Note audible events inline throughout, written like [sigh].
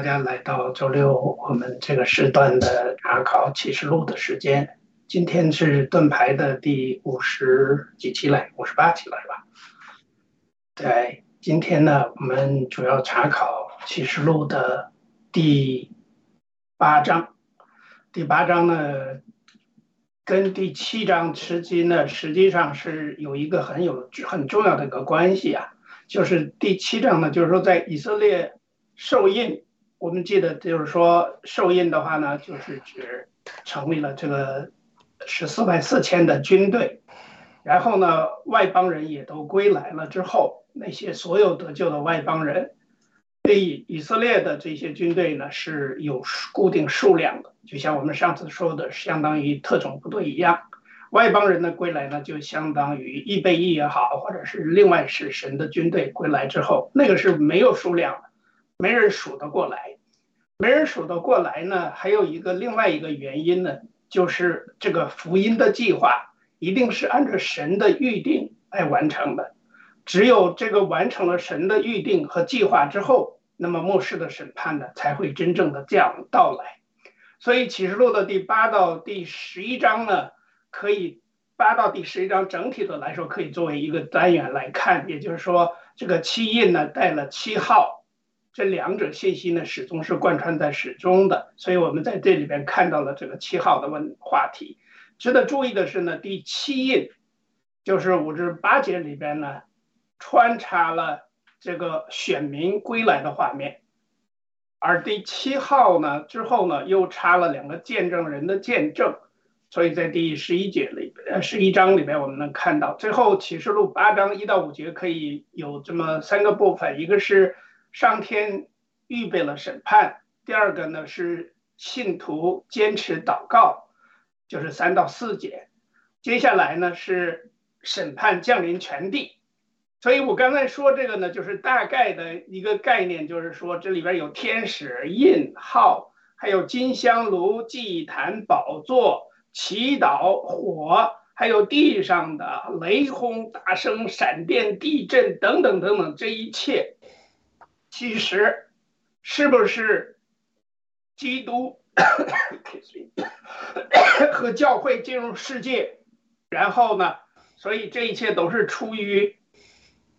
大家来到周六我们这个时段的查考启示录的时间。今天是盾牌的第五十几期了，五十八期了是吧？对，今天呢，我们主要查考启示录的第八章。第八章呢，跟第七章实际呢，实际上是有一个很有很重要的一个关系啊。就是第七章呢，就是说在以色列受印，我们记得就是说受印的话呢，就是指成立了这个十四万四千的军队，然后呢，外邦人也都归来了之后，那些所有得救的外邦人，对以色列的这些军队呢是有固定数量的，就像我们上次说的，相当于特种部队一样。外邦人的归来呢，就相当于预备役也好，或者是另外是神的军队归来之后，那个是没有数量的，没人数得过来，没人数得过来呢。还有一个另外一个原因呢，就是这个福音的计划一定是按照神的预定来完成的，只有这个完成了神的预定和计划之后，那么末世的审判呢才会真正的这样到来。所以启示录的第八到第十一章呢。可以八到第十一章整体的来说，可以作为一个单元来看。也就是说，这个七印呢带了七号，这两者信息呢始终是贯穿在始终的。所以我们在这里边看到了这个七号的问话题。值得注意的是呢，第七印就是五至八节里边呢穿插了这个选民归来的画面，而第七号呢之后呢又插了两个见证人的见证。所以在第十一节里，呃，十一章里边，我们能看到最后启示录八章一到五节可以有这么三个部分：一个是上天预备了审判；第二个呢是信徒坚持祷告，就是三到四节；接下来呢是审判降临全地。所以我刚才说这个呢，就是大概的一个概念，就是说这里边有天使印号，还有金香炉、祭坛、宝座。祈祷火，还有地上的雷轰、大声、闪电、地震等等等等，这一切，其实是不是基督 [coughs] [coughs] 和教会进入世界？然后呢？所以这一切都是出于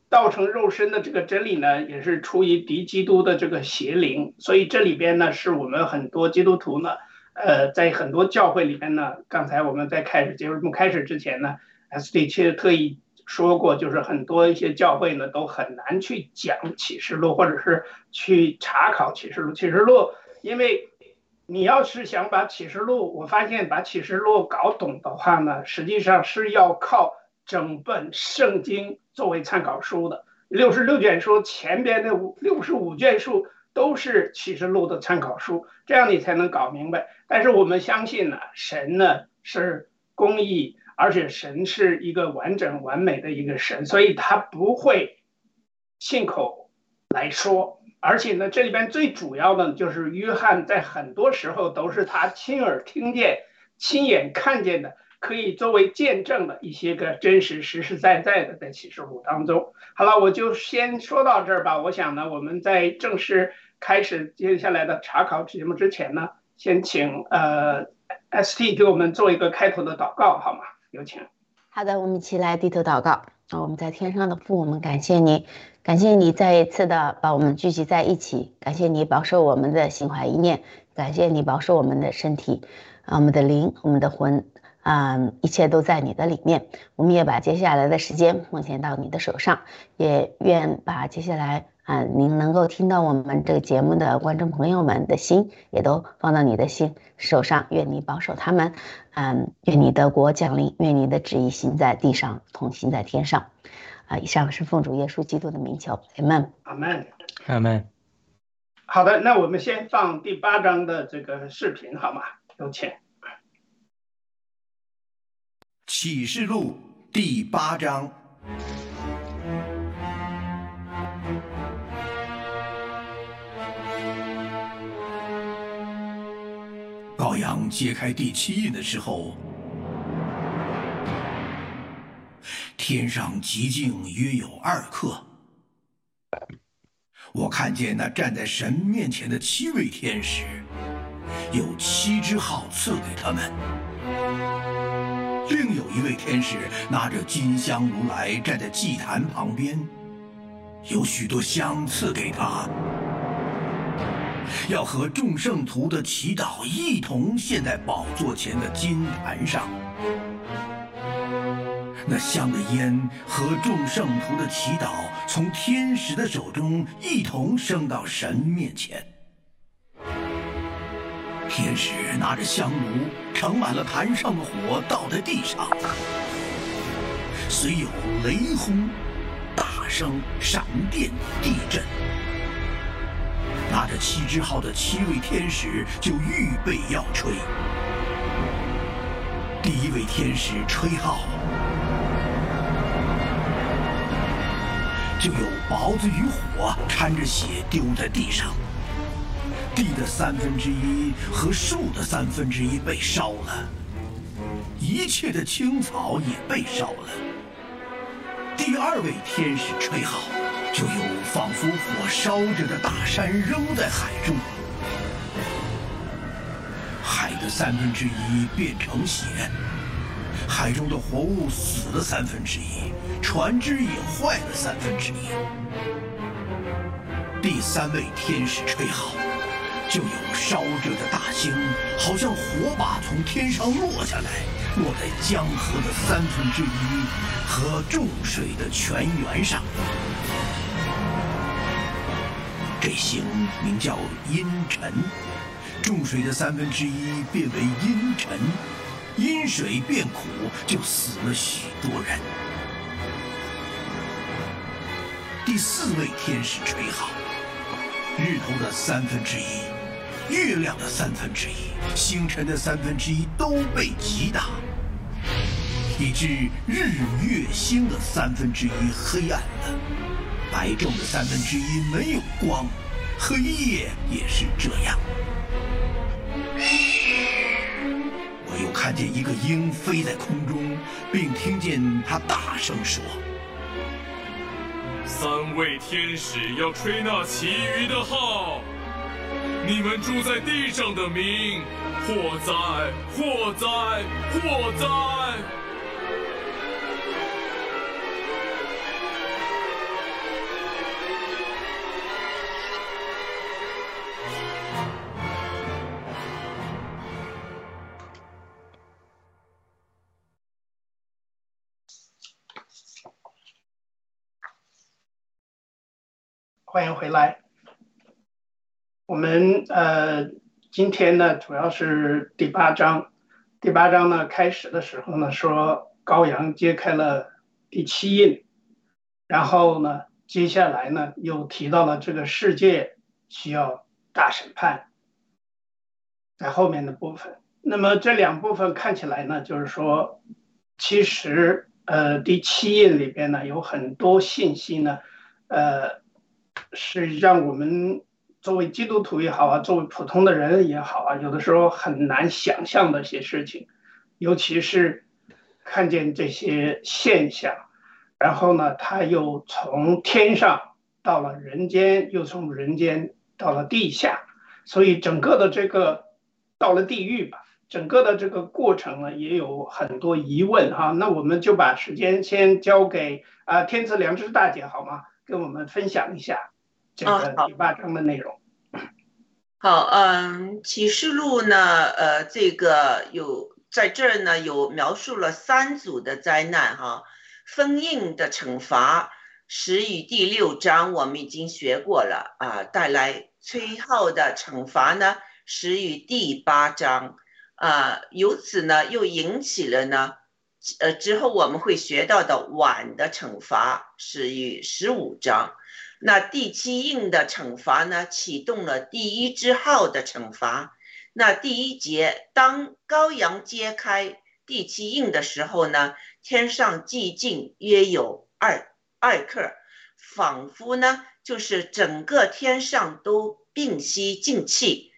道成肉身的这个真理呢，也是出于敌基督的这个邪灵。所以这里边呢，是我们很多基督徒呢。呃，在很多教会里面呢，刚才我们在开始节目开始之前呢，S D 其实特意说过，就是很多一些教会呢都很难去讲启示录，或者是去查考启示录。启示录，因为你要是想把启示录，我发现把启示录搞懂的话呢，实际上是要靠整本圣经作为参考书的，六十六卷书前边的五六十五卷书。都是启示录的参考书，这样你才能搞明白。但是我们相信呢，神呢是公义，而且神是一个完整完美的一个神，所以他不会信口来说。而且呢，这里边最主要的就是约翰在很多时候都是他亲耳听见、亲眼看见的。可以作为见证的一些个真实实实在在的在启示录当中。好了，我就先说到这儿吧。我想呢，我们在正式开始接下来的查考节目之前呢，先请呃 ST 给我们做一个开头的祷告，好吗？有请。好的，我们一起来低头祷告。啊，我们在天上的父，我们感谢你，感谢你再一次的把我们聚集在一起，感谢你保守我们的心怀意念，感谢你保守我们的身体，啊，我们的灵，我们的魂。啊，一切都在你的里面。我们也把接下来的时间奉献到你的手上，也愿把接下来啊，您能够听到我们这个节目的观众朋友们的心，也都放到你的心手上。愿你保守他们，嗯，愿你的国降临，愿你的旨意行在地上，同行在天上。啊，以上是奉主耶稣基督的名求，阿门，阿门，阿门。好的，那我们先放第八章的这个视频，好吗？有请。启示录第八章，羔羊揭开第七印的时候，天上极静约有二刻，我看见那站在神面前的七位天使，有七只好赐给他们。另有一位天使拿着金香如来，站在祭坛旁边，有许多香赐给他，要和众圣徒的祈祷一同献在宝座前的金坛上。那香的烟和众圣徒的祈祷，从天使的手中一同升到神面前。天使拿着香炉，盛满了坛上的火，倒在地上，虽有雷轰、大声、闪电、地震。拿着七支号的七位天使就预备要吹。第一位天使吹号。就有雹子与火掺着血丢在地上，地的三分之一和树的三分之一被烧了，一切的青草也被烧了。第二位天使吹号，就有仿佛火烧着的大山扔在海中，海的三分之一变成血。海中的活物死了三分之一，船只也坏了三分之一。第三位天使吹号，就有烧着的大星，好像火把从天上落下来，落在江河的三分之一和众水的泉源上。这星名叫阴沉，众水的三分之一变为阴沉。阴水变苦，就死了许多人。第四位天使吹号，日头的三分之一，月亮的三分之一，星辰的三分之一都被击打，以致日月星的三分之一黑暗了，白昼的三分之一没有光，黑夜也是这样。我又看见一个鹰飞在空中，并听见他大声说：“三位天使要吹那其余的号，你们住在地上的民，祸灾，祸灾，祸灾。”欢迎回来。我们呃，今天呢，主要是第八章。第八章呢，开始的时候呢，说羔羊揭开了第七印，然后呢，接下来呢，又提到了这个世界需要大审判，在后面的部分。那么这两部分看起来呢，就是说，其实呃，第七印里边呢，有很多信息呢，呃。是让我们作为基督徒也好啊，作为普通的人也好啊，有的时候很难想象的一些事情，尤其是看见这些现象，然后呢，他又从天上到了人间，又从人间到了地下，所以整个的这个到了地狱吧，整个的这个过程呢，也有很多疑问哈。那我们就把时间先交给啊天赐良知大姐好吗？跟我们分享一下。这个第八章的内容。好，嗯，启示录呢，呃，这个有在这儿呢，有描述了三组的灾难哈，封印的惩罚，始于第六章，我们已经学过了啊，带来崔浩的惩罚呢，始于第八章啊，由此呢，又引起了呢，呃，之后我们会学到的晚的惩罚，始于十五章。那第七印的惩罚呢？启动了第一支号的惩罚。那第一节，当羔羊揭开第七印的时候呢，天上寂静约有二二克，仿佛呢就是整个天上都屏息静气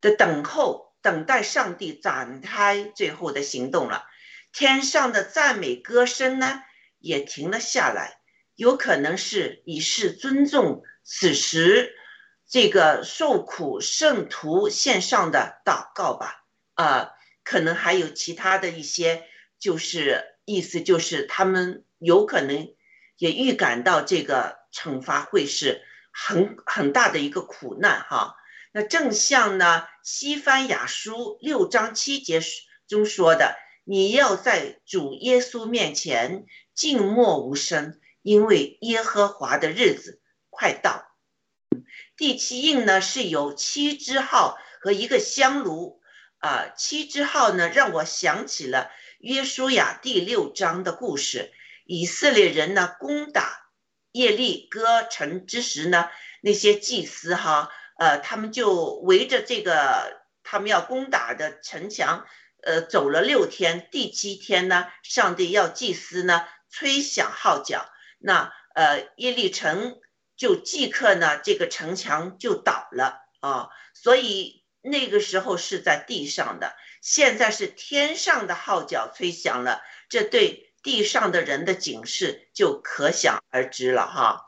的等候，等待上帝展开最后的行动了。天上的赞美歌声呢也停了下来。有可能是以示尊重此时这个受苦圣徒献上的祷告吧，啊，可能还有其他的一些，就是意思就是他们有可能也预感到这个惩罚会是很很大的一个苦难哈。那正像呢，西番雅书六章七节中说的，你要在主耶稣面前静默无声，因为耶和华的日子快到。第七印呢是有七支号和一个香炉，啊，七支号呢让我想起了约书亚第六章的故事，以色列人呢攻打耶利哥城之时呢，那些祭司哈。呃，他们就围着这个他们要攻打的城墙，呃，走了六天。第七天呢，上帝要祭司呢吹响号角，那呃耶利城就即刻呢这个城墙就倒了啊。所以那个时候是在地上的，现在是天上的号角吹响了，这对地上的人的警示就可想而知了哈。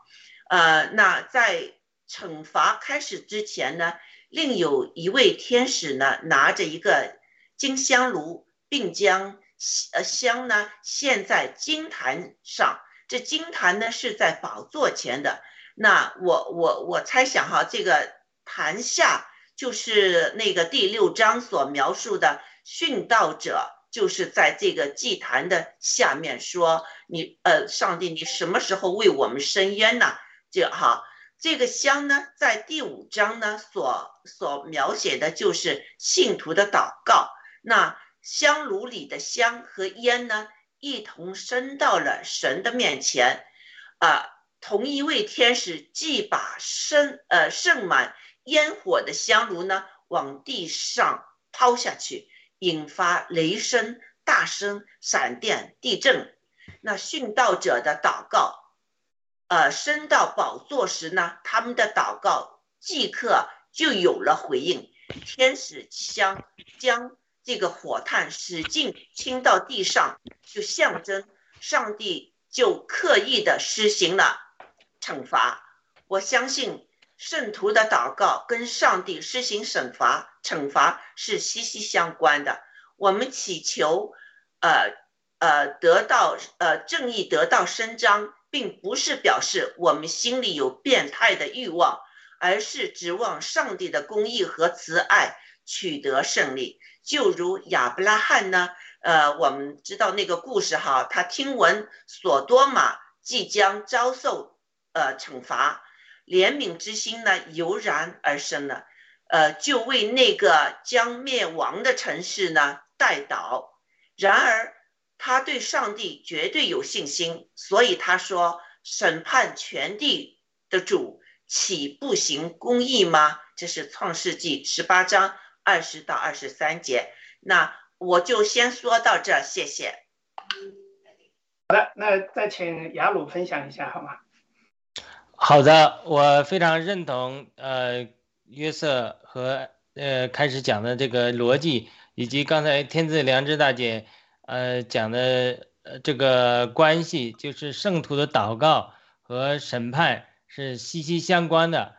呃，那在。惩罚开始之前呢，另有一位天使呢，拿着一个金香炉，并将呃香呢献在金坛上。这金坛呢是在宝座前的。那我我我猜想哈，这个坛下就是那个第六章所描述的殉道者，就是在这个祭坛的下面说：“你呃，上帝，你什么时候为我们伸冤呢？”这哈。这个香呢，在第五章呢所所描写的就是信徒的祷告。那香炉里的香和烟呢，一同升到了神的面前。啊，同一位天使既把盛呃盛满烟火的香炉呢往地上抛下去，引发雷声、大声、闪电、地震。那殉道者的祷告。呃，升到宝座时呢，他们的祷告即刻就有了回应。天使将将这个火炭使劲倾到地上，就象征上帝就刻意的施行了惩罚。我相信圣徒的祷告跟上帝施行惩罚惩罚是息息相关的。我们祈求，呃呃，得到呃正义得到伸张。并不是表示我们心里有变态的欲望，而是指望上帝的公义和慈爱取得胜利。就如亚伯拉罕呢，呃，我们知道那个故事哈，他听闻索多玛即将遭受呃惩罚，怜悯之心呢油然而生了，呃，就为那个将灭亡的城市呢代祷。然而。他对上帝绝对有信心，所以他说：“审判全地的主岂不行公义吗？”这是创世纪十八章二十到二十三节。那我就先说到这，谢谢。好的，那再请雅鲁分享一下好吗？好的，我非常认同呃约瑟和呃开始讲的这个逻辑，以及刚才天赐良知大姐。呃，讲的呃这个关系就是圣徒的祷告和审判是息息相关的，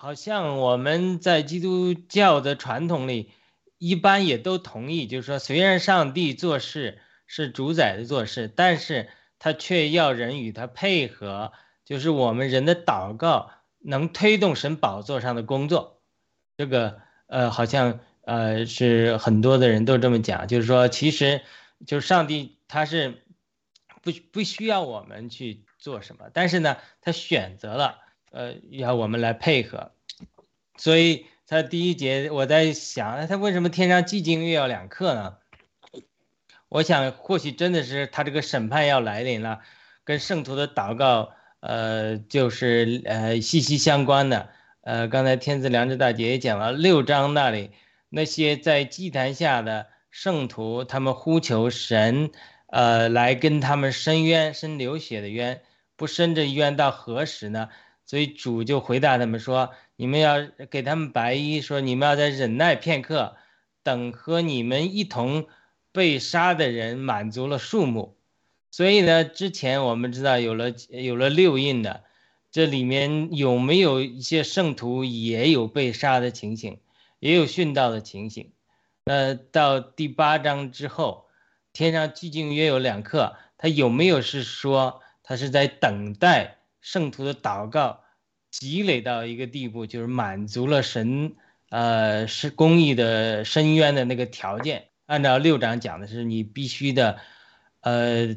好像我们在基督教的传统里，一般也都同意，就是说，虽然上帝做事是主宰的做事，但是他却要人与他配合，就是我们人的祷告能推动神宝座上的工作，这个呃，好像呃是很多的人都这么讲，就是说，其实。就上帝，他是不不需要我们去做什么，但是呢，他选择了，呃，要我们来配合。所以他第一节我在想，他为什么天上寂静月要两刻呢？我想或许真的是他这个审判要来临了，跟圣徒的祷告，呃，就是呃息息相关的。呃，刚才天赐良知大姐也讲了，六章那里那些在祭坛下的。圣徒他们呼求神，呃，来跟他们伸冤，伸流血的冤，不伸这冤到何时呢？所以主就回答他们说：“你们要给他们白衣，说你们要再忍耐片刻，等和你们一同被杀的人满足了数目。”所以呢，之前我们知道有了有了六印的，这里面有没有一些圣徒也有被杀的情形，也有殉道的情形？那到第八章之后，天上寂静约有两刻，他有没有是说他是在等待圣徒的祷告积累到一个地步，就是满足了神呃是公义的深渊的那个条件？按照六章讲的是你必须的，呃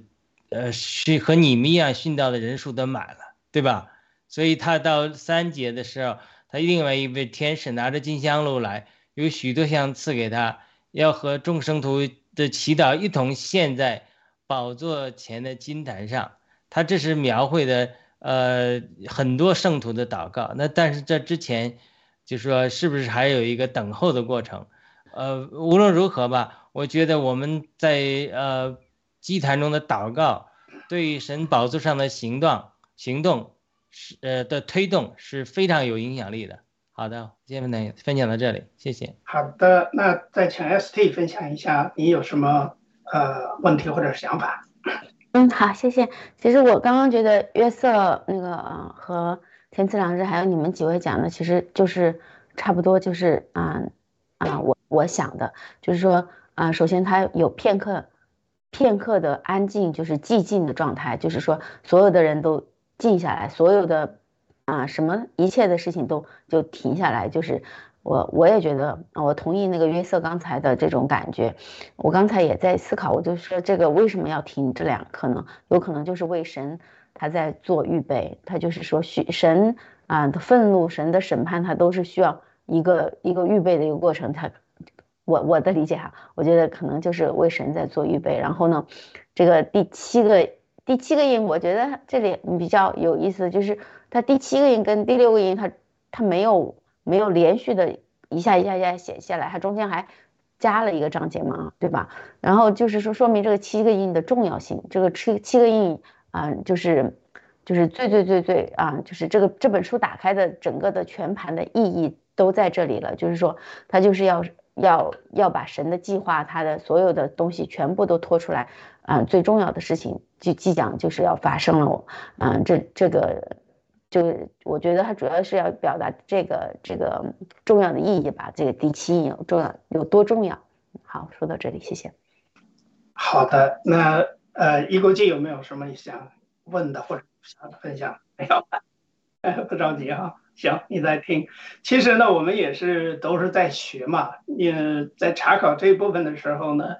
呃是和你们一样殉道的人数都满了，对吧？所以他到三节的时候，他另外一位天使拿着金香炉来，有许多香赐给他，要和众生徒的祈祷一同献在宝座前的金坛上。他这是描绘的，呃，很多圣徒的祷告。那但是这之前，就说是不是还有一个等候的过程？呃，无论如何吧，我觉得我们在呃祭坛中的祷告，对神宝座上的行动行动。是呃的推动是非常有影响力的。好的，今天呢分享到这里，谢谢。好的，那再请 ST 分享一下，你有什么呃问题或者想法？嗯，好，谢谢。其实我刚刚觉得约瑟那个和天赐良知还有你们几位讲的，其实就是差不多，就是啊啊，我我想的就是说啊，首先他有片刻片刻的安静，就是寂静的状态，就是说所有的人都。静下来，所有的啊，什么一切的事情都就停下来。就是我，我也觉得，我同意那个约瑟刚才的这种感觉。我刚才也在思考，我就说这个为什么要停这两可能有可能就是为神他在做预备，他就是说许神啊的愤怒，神的审判，他都是需要一个一个预备的一个过程。他我我的理解哈，我觉得可能就是为神在做预备。然后呢，这个第七个。第七个音，我觉得这里比较有意思，就是他第七个音跟第六个音，他他没有没有连续的一下一下一下写下来，它中间还加了一个章节嘛，对吧？然后就是说，说明这个七个印的重要性，这个七七个印啊，就是就是最最最最啊，就是这个这本书打开的整个的全盘的意义都在这里了，就是说，它就是要要要把神的计划，它的所有的东西全部都拖出来。啊，最重要的事情就即将就是要发生了，嗯，这这个就我觉得它主要是要表达这个这个重要的意义吧。这个第七印重要有多重要？好，说到这里，谢谢。好的，那呃，一国际有没有什么想问的或者想分享？没有，不着急哈。行，你在听。其实呢，我们也是都是在学嘛。你在查考这一部分的时候呢。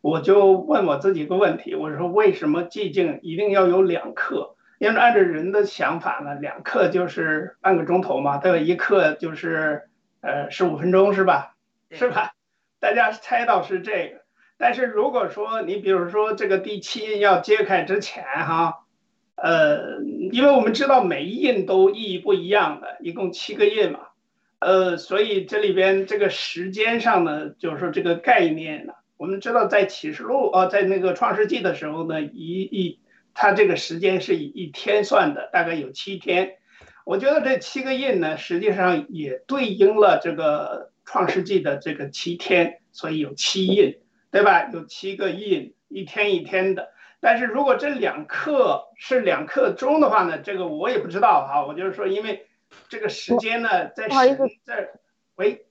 我就问我自己一个问题，我说为什么寂静一定要有两课？因为按照人的想法呢，两课就是半个钟头嘛，对吧？一课就是呃十五分钟是吧？是吧？大家猜到是这个。但是如果说你比如说这个第七印要揭开之前哈，呃，因为我们知道每一印都意义不一样的，一共七个印嘛，呃，所以这里边这个时间上呢，就是说这个概念呢。我们知道，在启示录哦，在那个创世纪的时候呢，一一，它这个时间是以一天算的，大概有七天。我觉得这七个印呢，实际上也对应了这个创世纪的这个七天，所以有七印，对吧？有七个印，一天一天的。但是如果这两刻是两刻钟的话呢，这个我也不知道哈。我就是说，因为这个时间呢，在神在喂。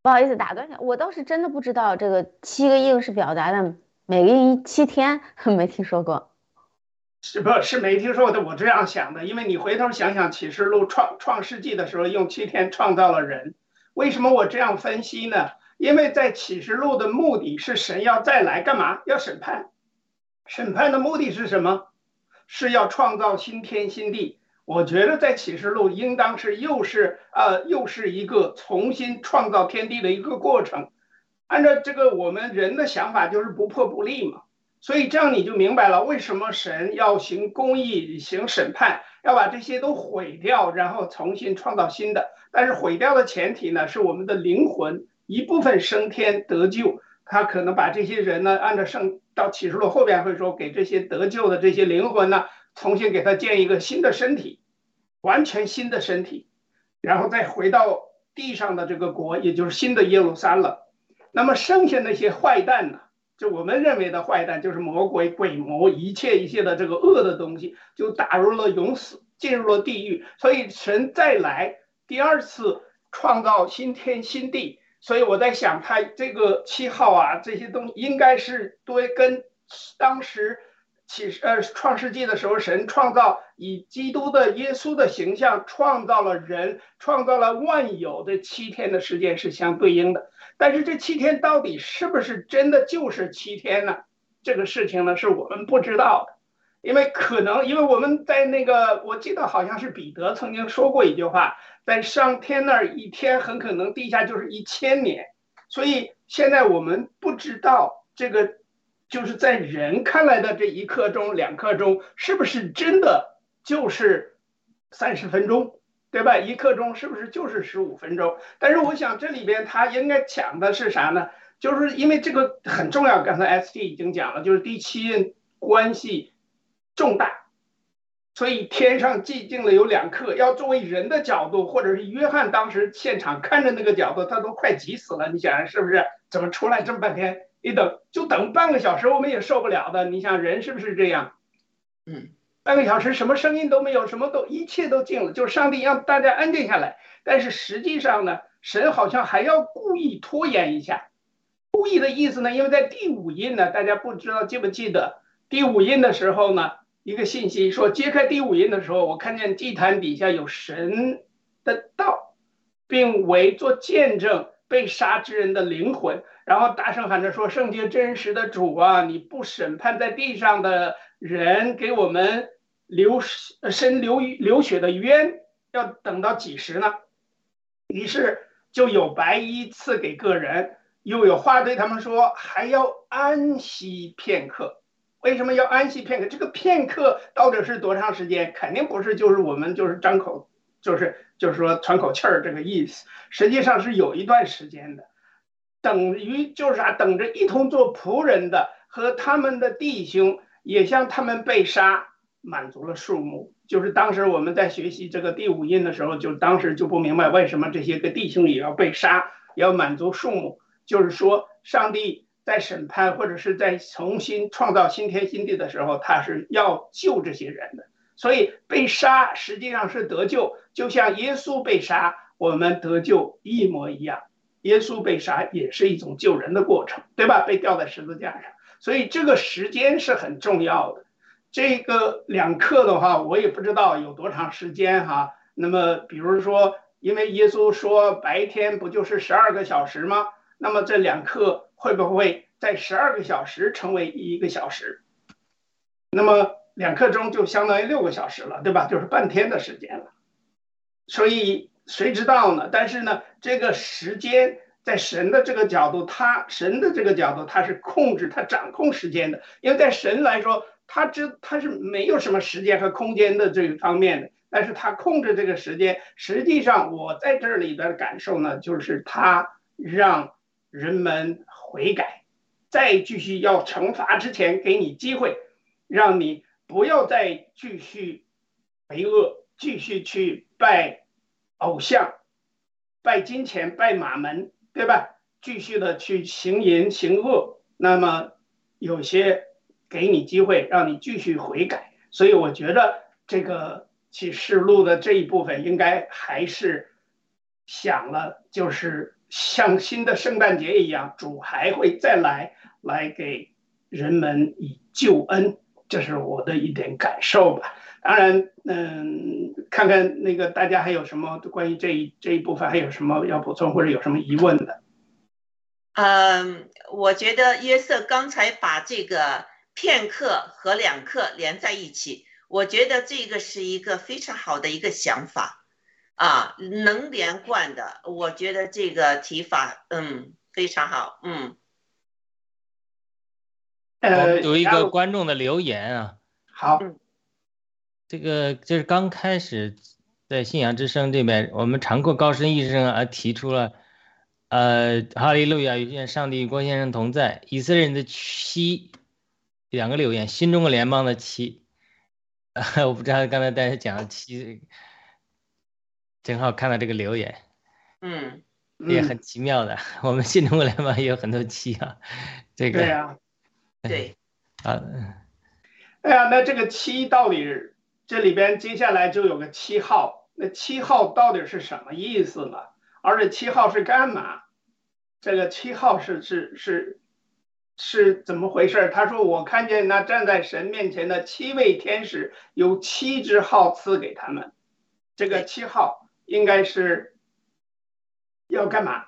不好意思，打断一下，我倒是真的不知道这个七个印是表达的每个印七天，[laughs] 没听说过。是不？是没听说过的。我这样想的，因为你回头想想启示录创创世纪的时候，用七天创造了人。为什么我这样分析呢？因为在启示录的目的是神要再来干嘛？要审判。审判的目的是什么？是要创造新天新地。我觉得在启示录应当是又是呃又是一个重新创造天地的一个过程，按照这个我们人的想法就是不破不立嘛，所以这样你就明白了为什么神要行公义行审判，要把这些都毁掉，然后重新创造新的。但是毁掉的前提呢是我们的灵魂一部分升天得救，他可能把这些人呢按照圣到启示录后边会说给这些得救的这些灵魂呢。重新给他建一个新的身体，完全新的身体，然后再回到地上的这个国，也就是新的耶路撒冷。那么剩下那些坏蛋呢？就我们认为的坏蛋，就是魔鬼、鬼魔，一切一切的这个恶的东西，就打入了永死。进入了地狱，所以神再来第二次创造新天新地。所以我在想，他这个七号啊，这些东西应该是对跟当时启示呃创世纪的时候，神创造以基督的耶稣的形象创造了人，创造了万有的七天的时间是相对应的。但是这七天到底是不是真的就是七天呢？这个事情呢，是我们不知道的，因为可能因为我们在那个，我记得好像是彼得曾经说过一句话，在上天那儿一天很可能地下就是一千年，所以现在我们不知道这个就是在人看来的这一刻钟、两刻钟是不是真的就是三十分钟。对吧？一刻钟是不是就是十五分钟？但是我想这里边他应该讲的是啥呢？就是因为这个很重要。刚才 S T 已经讲了，就是第七任关系重大，所以天上寂静了有两刻。要作为人的角度，或者是约翰当时现场看着那个角度，他都快急死了。你想想是不是？怎么出来这么半天？一等就等半个小时，我们也受不了的。你想人是不是这样？嗯。半个小时，什么声音都没有，什么都一切都静了，就是上帝让大家安静下来。但是实际上呢，神好像还要故意拖延一下。故意的意思呢，因为在第五印呢，大家不知道记不记得第五印的时候呢，一个信息说揭开第五印的时候，我看见祭坛底下有神的道，并为做见证被杀之人的灵魂，然后大声喊着说：“圣洁真实的主啊，你不审判在地上的。”人给我们流身流流血的冤，要等到几时呢？于是就有白衣赐给个人，又有话对他们说，还要安息片刻。为什么要安息片刻？这个片刻到底是多长时间？肯定不是就是我们就是张口就是就是说喘口气儿这个意思。实际上是有一段时间的，等于就是啥？等着一同做仆人的和他们的弟兄。也像他们被杀，满足了数目。就是当时我们在学习这个第五印的时候，就当时就不明白为什么这些个弟兄也要被杀，要满足数目。就是说，上帝在审判或者是在重新创造新天新地的时候，他是要救这些人的。所以被杀实际上是得救，就像耶稣被杀，我们得救一模一样。耶稣被杀也是一种救人的过程，对吧？被吊在十字架上。所以这个时间是很重要的，这个两课的话，我也不知道有多长时间哈。那么，比如说，因为耶稣说白天不就是十二个小时吗？那么这两课会不会在十二个小时成为一个小时？那么两刻钟就相当于六个小时了，对吧？就是半天的时间了。所以谁知道呢？但是呢，这个时间。在神的这个角度，他神的这个角度，他是控制、他掌控时间的。因为在神来说，他知他是没有什么时间和空间的这一方面的，但是他控制这个时间。实际上，我在这里的感受呢，就是他让人们悔改，再继续要惩罚之前，给你机会，让你不要再继续为恶，继续去拜偶像、拜金钱、拜马门。对吧？继续的去行淫行恶，那么有些给你机会让你继续悔改，所以我觉得这个启示录的这一部分应该还是想了，就是像新的圣诞节一样，主还会再来来给人们以救恩，这是我的一点感受吧。当然，嗯，看看那个大家还有什么关于这一这一部分还有什么要补充或者有什么疑问的？嗯，我觉得约瑟刚才把这个片刻和两刻连在一起，我觉得这个是一个非常好的一个想法啊，能连贯的，我觉得这个提法嗯非常好，嗯。呃，有一个观众的留言啊，好。这个就是刚开始在信仰之声这边，我们常过高深医生啊提出了，呃，哈利路亚与愿上帝与郭先生同在，以色列人的七两个留言，新中国联邦的七，[laughs] 我不知道刚才大家讲的七，正好看到这个留言，嗯，也很奇妙的，我们新中国联邦也有很多七啊，这个，对呀，对，啊，哎呀，那这个七到底这里边接下来就有个七号，那七号到底是什么意思呢？而且七号是干嘛？这个七号是是是是怎么回事？他说：“我看见那站在神面前的七位天使，有七只号赐给他们。这个七号应该是要干嘛？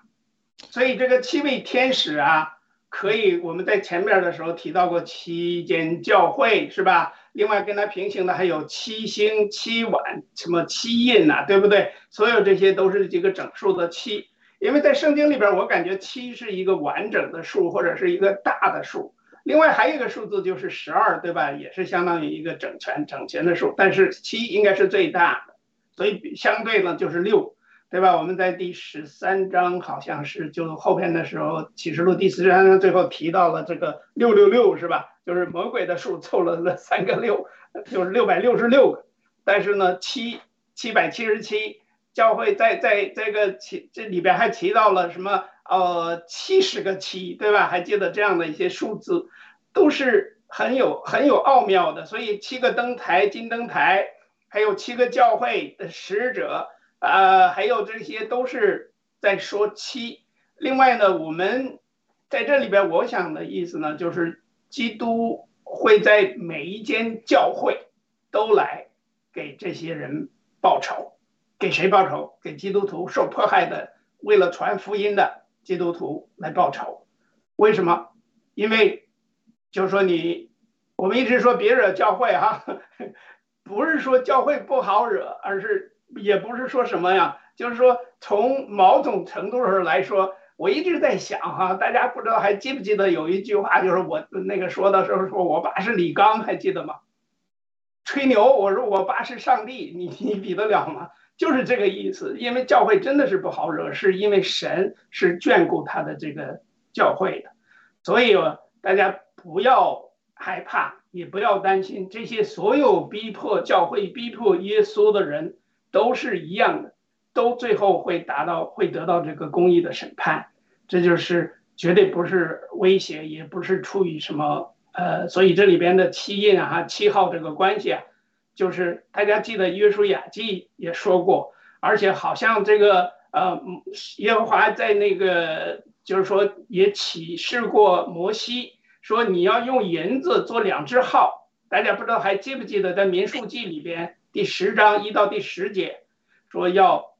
所以这个七位天使啊，可以我们在前面的时候提到过七间教会，是吧？另外跟它平行的还有七星、七晚、什么七印呐、对不对？所有这些都是这个整数的七。”因为在圣经里边，我感觉七是一个完整的数，或者是一个大的数。另外还有一个数字就是十二，对吧？也是相当于一个整全整全的数。但是七应该是最大的，所以相对呢就是六，对吧？我们在第十三章好像是就后边的时候，启示录第十三章最后提到了这个六六六，是吧？就是魔鬼的数凑了那三个六，就是六百六十六个。但是呢，七七百七十七。教会在在这个提这里边还提到了什么？呃，七十个七，对吧？还记得这样的一些数字，都是很有很有奥妙的。所以七个灯台，金灯台，还有七个教会的使者，呃，还有这些都是在说七。另外呢，我们在这里边，我想的意思呢，就是基督会在每一间教会都来给这些人报仇。给谁报仇？给基督徒受迫害的，为了传福音的基督徒来报仇。为什么？因为就是说你，我们一直说别惹教会哈，[laughs] 不是说教会不好惹，而是也不是说什么呀，就是说从某种程度上来说，我一直在想哈，大家不知道还记不记得有一句话，就是我那个说的时候说我爸是李刚，还记得吗？吹牛，我说我爸是上帝，你你比得了吗？就是这个意思，因为教会真的是不好惹，是因为神是眷顾他的这个教会的，所以大家不要害怕，也不要担心，这些所有逼迫教会、逼迫耶稣的人都是一样的，都最后会达到、会得到这个公义的审判，这就是绝对不是威胁，也不是出于什么呃，所以这里边的七印啊、七号这个关系啊。就是大家记得约书亚记也说过，而且好像这个呃耶和华在那个就是说也启示过摩西，说你要用银子做两只号。大家不知道还记不记得在民数记里边第十章一到第十节，说要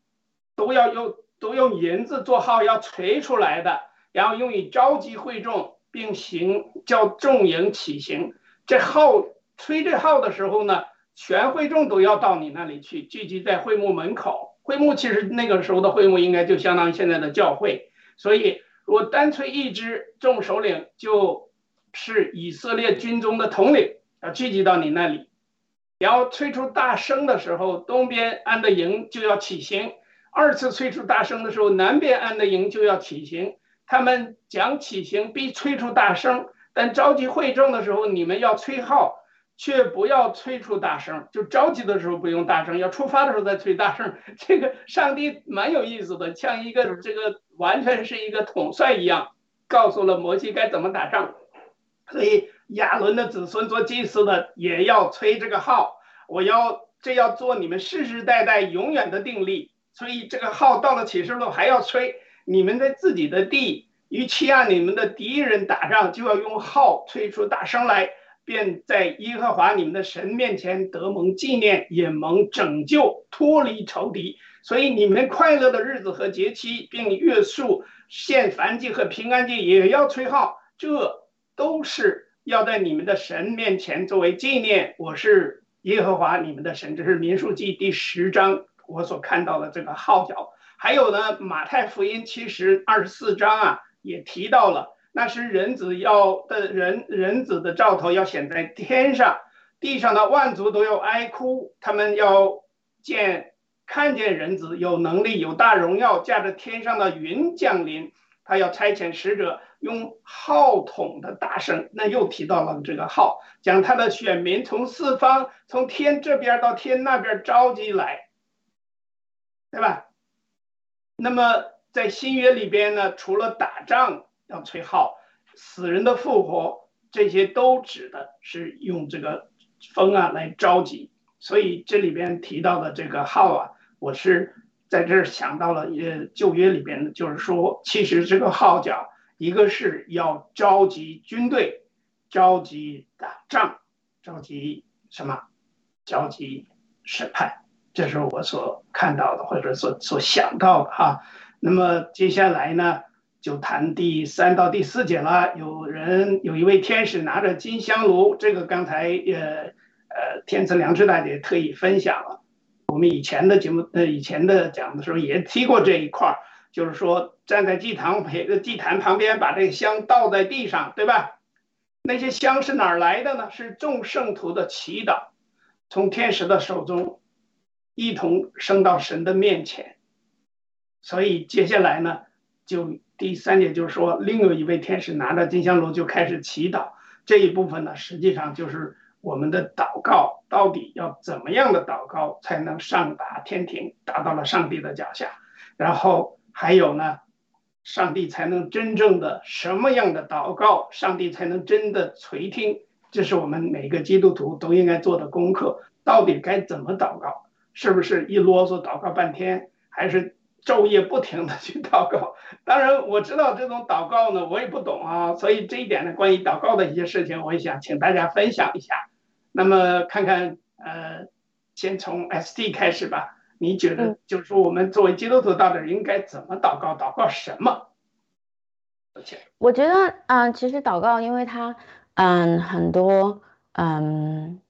都要用都用银子做号，要锤出来的，然后用以召集会众，并行叫众营起行。这号吹这号的时候呢？全会众都要到你那里去，聚集在会幕门口。会幕其实那个时候的会幕应该就相当于现在的教会。所以，如果单吹一支众首领，就是以色列军中的统领，要聚集到你那里。然后吹出大声的时候，东边安的营就要起行；二次吹出大声的时候，南边安的营就要起行。他们讲起行必吹出大声，但召集会众的时候，你们要吹号。却不要催出大声，就着急的时候不用大声，要出发的时候再催大声。[laughs] 这个上帝蛮有意思的，像一个这个完全是一个统帅一样，告诉了摩西该怎么打仗。所以亚伦的子孙做祭司的也要吹这个号，我要这要做你们世世代代永远的定力。所以这个号到了启示录还要吹，你们在自己的地与欺压你们的敌人打仗，就要用号吹出大声来。便在耶和华你们的神面前得蒙纪念，也蒙拯救，脱离仇敌。所以你们快乐的日子和节期，并月数献燔祭和平安祭，也要吹号。这都是要在你们的神面前作为纪念。我是耶和华你们的神。这是民数记第十章我所看到的这个号角。还有呢，马太福音其实二十四章啊，也提到了。那是人子要的人，人子的兆头要显在天上，地上的万族都要哀哭。他们要见看见人子有能力、有大荣耀，驾着天上的云降临。他要差遣使者，用号筒的大声。那又提到了这个号，将他的选民从四方，从天这边到天那边召集来，对吧？那么在新约里边呢，除了打仗。要吹号，死人的复活，这些都指的是用这个风啊来召集。所以这里边提到的这个号啊，我是在这儿想到了，呃，旧约里边的，就是说，其实这个号角，一个是要召集军队，召集打仗，召集什么，召集审判，这是我所看到的或者所所想到的哈。那么接下来呢？就谈第三到第四节了。有人有一位天使拿着金香炉，这个刚才呃呃天赐良知大姐特意分享了。我们以前的节目呃以前的讲的时候也提过这一块儿，就是说站在祭坛陪祭坛旁边，把这个香倒在地上，对吧？那些香是哪儿来的呢？是众圣徒的祈祷，从天使的手中一同升到神的面前。所以接下来呢，就。第三点就是说，另有一位天使拿着金香炉就开始祈祷。这一部分呢，实际上就是我们的祷告到底要怎么样的祷告才能上达天庭，达到了上帝的脚下。然后还有呢，上帝才能真正的什么样的祷告，上帝才能真的垂听。这是我们每个基督徒都应该做的功课。到底该怎么祷告？是不是一啰嗦祷告半天，还是？昼夜不停的去祷告，[laughs] 当然我知道这种祷告呢，我也不懂啊，所以这一点呢，关于祷告的一些事情，我也想请大家分享一下。那么看看，呃，先从 SD 开始吧。你觉得，就是说我们作为基督徒到底应该怎么祷告？祷告什么？我觉得，嗯，其实祷告，因为它，嗯，很多，嗯，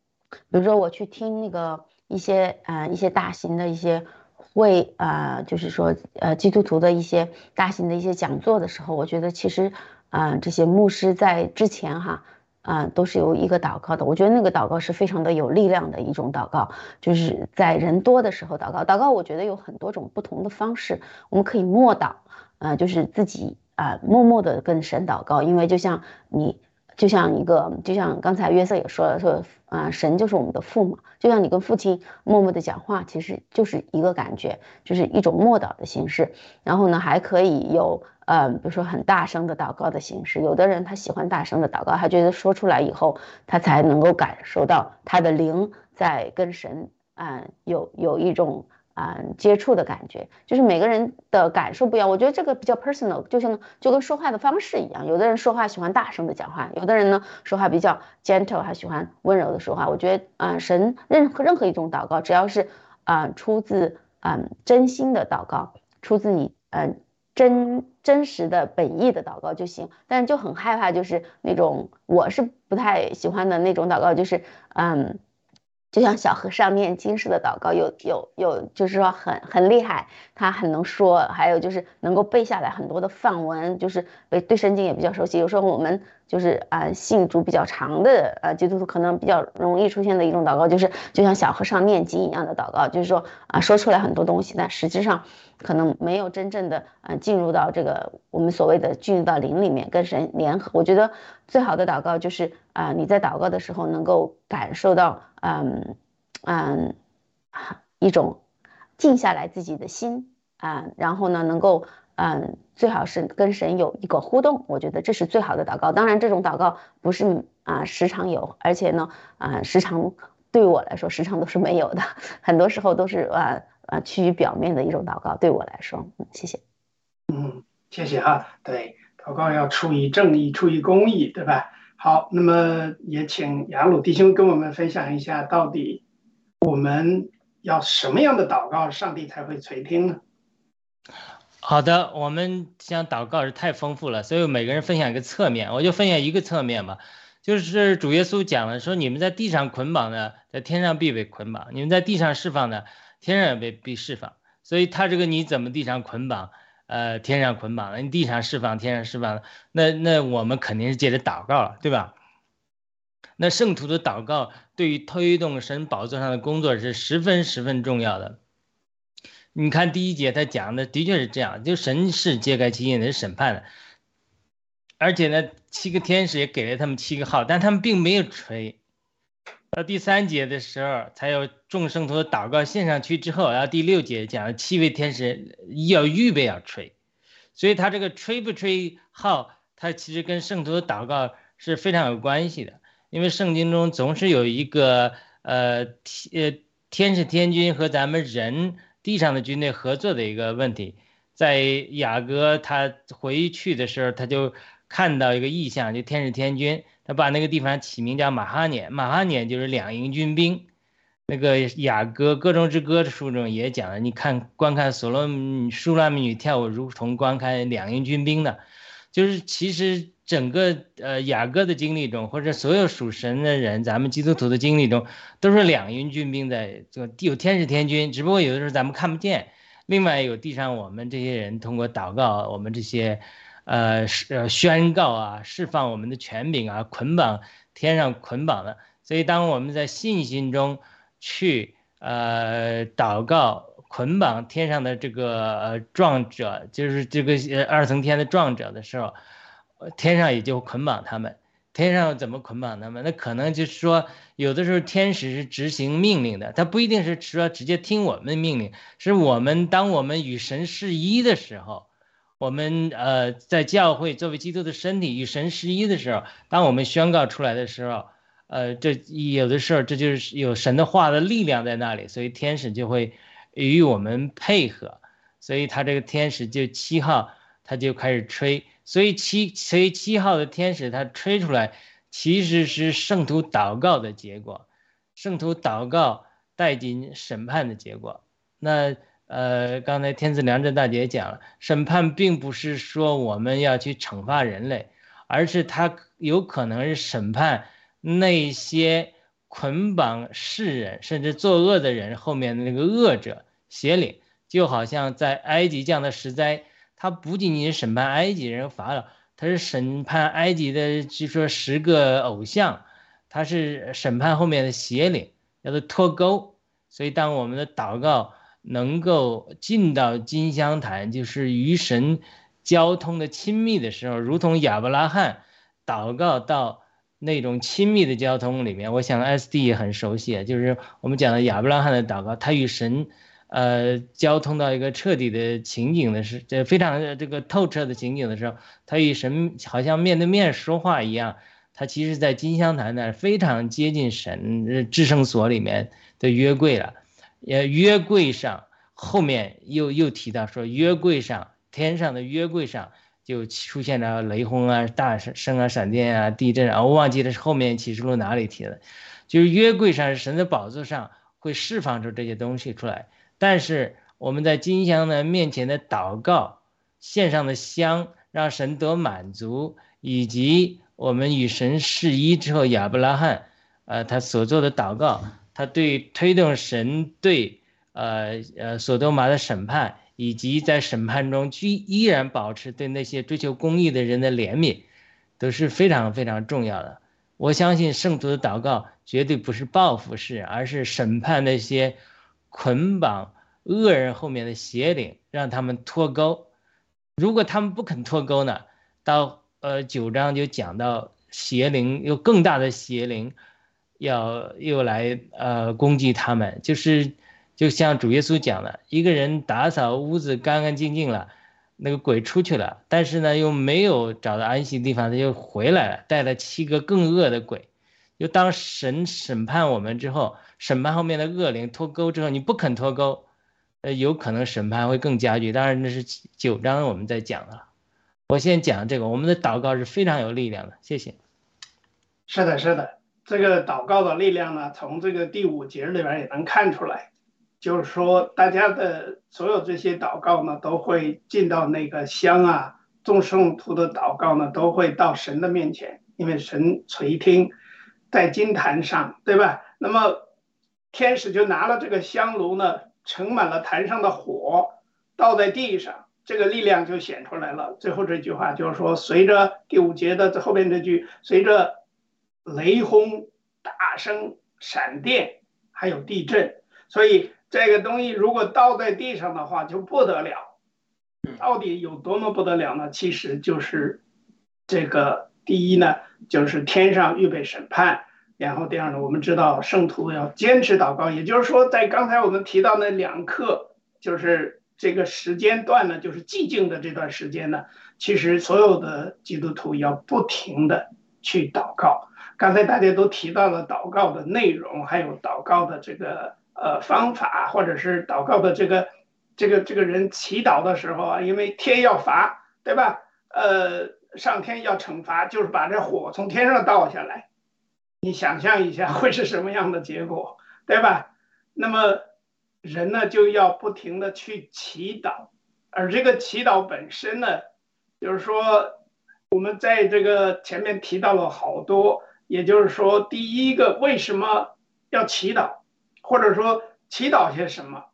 比如说我去听那个一些，嗯，一些大型的一些。会啊，就是说，呃，基督徒的一些大型的一些讲座的时候，我觉得其实，啊，这些牧师在之前哈，啊，都是有一个祷告的。我觉得那个祷告是非常的有力量的一种祷告，就是在人多的时候祷告。祷告我觉得有很多种不同的方式，我们可以默祷，啊，就是自己啊，默默的跟神祷告，因为就像你。就像一个，就像刚才约瑟也说了，说啊，神就是我们的父母。就像你跟父亲默默的讲话，其实就是一个感觉，就是一种默祷的形式。然后呢，还可以有，呃，比如说很大声的祷告的形式。有的人他喜欢大声的祷告，他觉得说出来以后，他才能够感受到他的灵在跟神啊有有一种。啊，接触的感觉就是每个人的感受不一样。我觉得这个比较 personal，就像就跟说话的方式一样。有的人说话喜欢大声的讲话，有的人呢说话比较 gentle，还喜欢温柔的说话。我觉得啊，神任何任何一种祷告，只要是啊出自嗯真心的祷告，出自你嗯真真实的本意的祷告就行。但是就很害怕，就是那种我是不太喜欢的那种祷告，就是嗯。就像小和尚念经似的祷告，有有有，就是说很很厉害，他很能说，还有就是能够背下来很多的范文，就是对对圣经也比较熟悉。有时候我们就是啊信主比较长的呃基督徒，可能比较容易出现的一种祷告，就是就像小和尚念经一样的祷告，就是说啊说出来很多东西，但实质上可能没有真正的呃进入到这个我们所谓的进入到灵里面跟神联合。我觉得最好的祷告就是啊你在祷告的时候能够感受到。嗯嗯，一种静下来自己的心啊，然后呢，能够嗯，最好是跟神有一个互动，我觉得这是最好的祷告。当然，这种祷告不是啊时常有，而且呢啊时常对我来说时常都是没有的，[laughs] 很多时候都是啊啊趋于表面的一种祷告。对我来说，嗯，谢谢。嗯，谢谢哈。对，祷告要出于正义，出于公义，对吧？好，那么也请雅鲁弟兄跟我们分享一下，到底我们要什么样的祷告，上帝才会垂听呢？好的，我们讲祷告是太丰富了，所以每个人分享一个侧面，我就分享一个侧面吧。就是主耶稣讲了，说你们在地上捆绑的，在天上必被捆绑；你们在地上释放的，天上也被被释放。所以他这个你怎么地上捆绑？呃，天上捆绑了，你地上释放，天上释放了，那那我们肯定是借着祷告了，对吧？那圣徒的祷告对于推动神宝座上的工作是十分十分重要的。你看第一节他讲的的确是这样，就神是揭开七印的，是审判的，而且呢，七个天使也给了他们七个号，但他们并没有吹。到第三节的时候，才有众圣徒的祷告献上去之后，然后第六节讲了七位天使要预备要吹，所以他这个吹不吹号，他其实跟圣徒的祷告是非常有关系的，因为圣经中总是有一个呃天呃天使天君和咱们人地上的军队合作的一个问题。在雅各他回去的时候，他就看到一个意象，就天使天军，他把那个地方起名叫马哈涅，马哈涅就是两营军兵。那个雅各歌中之歌的书中也讲了，你看观看所罗苏拉米女跳舞，如同观看两营军兵的，就是其实整个呃雅各的经历中，或者所有属神的人，咱们基督徒的经历中，都是两营军兵在这个有天使天军，只不过有的时候咱们看不见。另外有地上我们这些人通过祷告，我们这些，呃，呃宣告啊，释放我们的权柄啊，捆绑天上捆绑的。所以当我们在信心中去呃祷告捆绑天上的这个呃壮者，就是这个二层天的壮者的时候，天上也就捆绑他们。天上怎么捆绑他们？那可能就是说，有的时候天使是执行命令的，他不一定是说直接听我们的命令，是我们当我们与神是一的时候，我们呃在教会作为基督的身体与神是一的时候，当我们宣告出来的时候，呃，这有的时候这就是有神的话的力量在那里，所以天使就会与我们配合，所以他这个天使就七号他就开始吹。所以七，所以七号的天使他吹出来，其实是圣徒祷告的结果，圣徒祷告带进审判的结果。那呃，刚才天赐良知大姐讲了，审判并不是说我们要去惩罚人类，而是他有可能是审判那些捆绑世人甚至作恶的人后面的那个恶者邪灵，就好像在埃及降的十灾。他不仅仅审判埃及人法老，他是审判埃及的，据说十个偶像，他是审判后面的邪灵，叫做脱钩。所以，当我们的祷告能够进到金香坛，就是与神交通的亲密的时候，如同亚伯拉罕祷告到那种亲密的交通里面，我想 S D 也很熟悉，就是我们讲的亚伯拉罕的祷告，他与神。呃，交通到一个彻底的情景的是，这非常这个透彻的情景的时候，他与神好像面对面说话一样。他其实，在金香坛那非常接近神至圣所里面的约柜了。呃，约柜上后面又又提到说，约柜上天上的约柜上就出现了雷轰啊、大声啊、闪电啊、地震啊。我忘记了后面启示录哪里提的，就是约柜上神的宝座上会释放出这些东西出来。但是我们在金香的面前的祷告，献上的香，让神得满足，以及我们与神示一之后，亚伯拉罕，呃，他所做的祷告，他对推动神对，呃呃，所多玛的审判，以及在审判中居依然保持对那些追求公义的人的怜悯，都是非常非常重要的。我相信圣徒的祷告绝对不是报复式，而是审判那些。捆绑恶人后面的邪灵，让他们脱钩。如果他们不肯脱钩呢？到呃九章就讲到邪灵有更大的邪灵，要又来呃攻击他们。就是就像主耶稣讲的，一个人打扫屋子干干净净了，那个鬼出去了，但是呢又没有找到安息地方，他就回来了，带了七个更恶的鬼。就当神审判我们之后。审判后面的恶灵脱钩之后，你不肯脱钩，呃，有可能审判会更加剧。当然那是九章我们在讲了，我先讲这个。我们的祷告是非常有力量的，谢谢。是的，是的，这个祷告的力量呢，从这个第五节里边也能看出来，就是说大家的所有这些祷告呢，都会进到那个香啊，众圣徒的祷告呢，都会到神的面前，因为神垂听在金坛上，对吧？那么。天使就拿了这个香炉呢，盛满了坛上的火，倒在地上，这个力量就显出来了。最后这句话就是说，随着第五节的后边这句，随着雷轰、大声、闪电，还有地震，所以这个东西如果倒在地上的话，就不得了。到底有多么不得了呢？其实就是这个第一呢，就是天上预备审判。然后第二呢，我们知道圣徒要坚持祷告，也就是说，在刚才我们提到那两课，就是这个时间段呢，就是寂静的这段时间呢，其实所有的基督徒要不停的去祷告。刚才大家都提到了祷告的内容，还有祷告的这个呃方法，或者是祷告的这个这个这个人祈祷的时候啊，因为天要罚，对吧？呃，上天要惩罚，就是把这火从天上倒下来。你想象一下会是什么样的结果，对吧？那么人呢就要不停的去祈祷，而这个祈祷本身呢，就是说我们在这个前面提到了好多，也就是说，第一个为什么要祈祷，或者说祈祷些什么？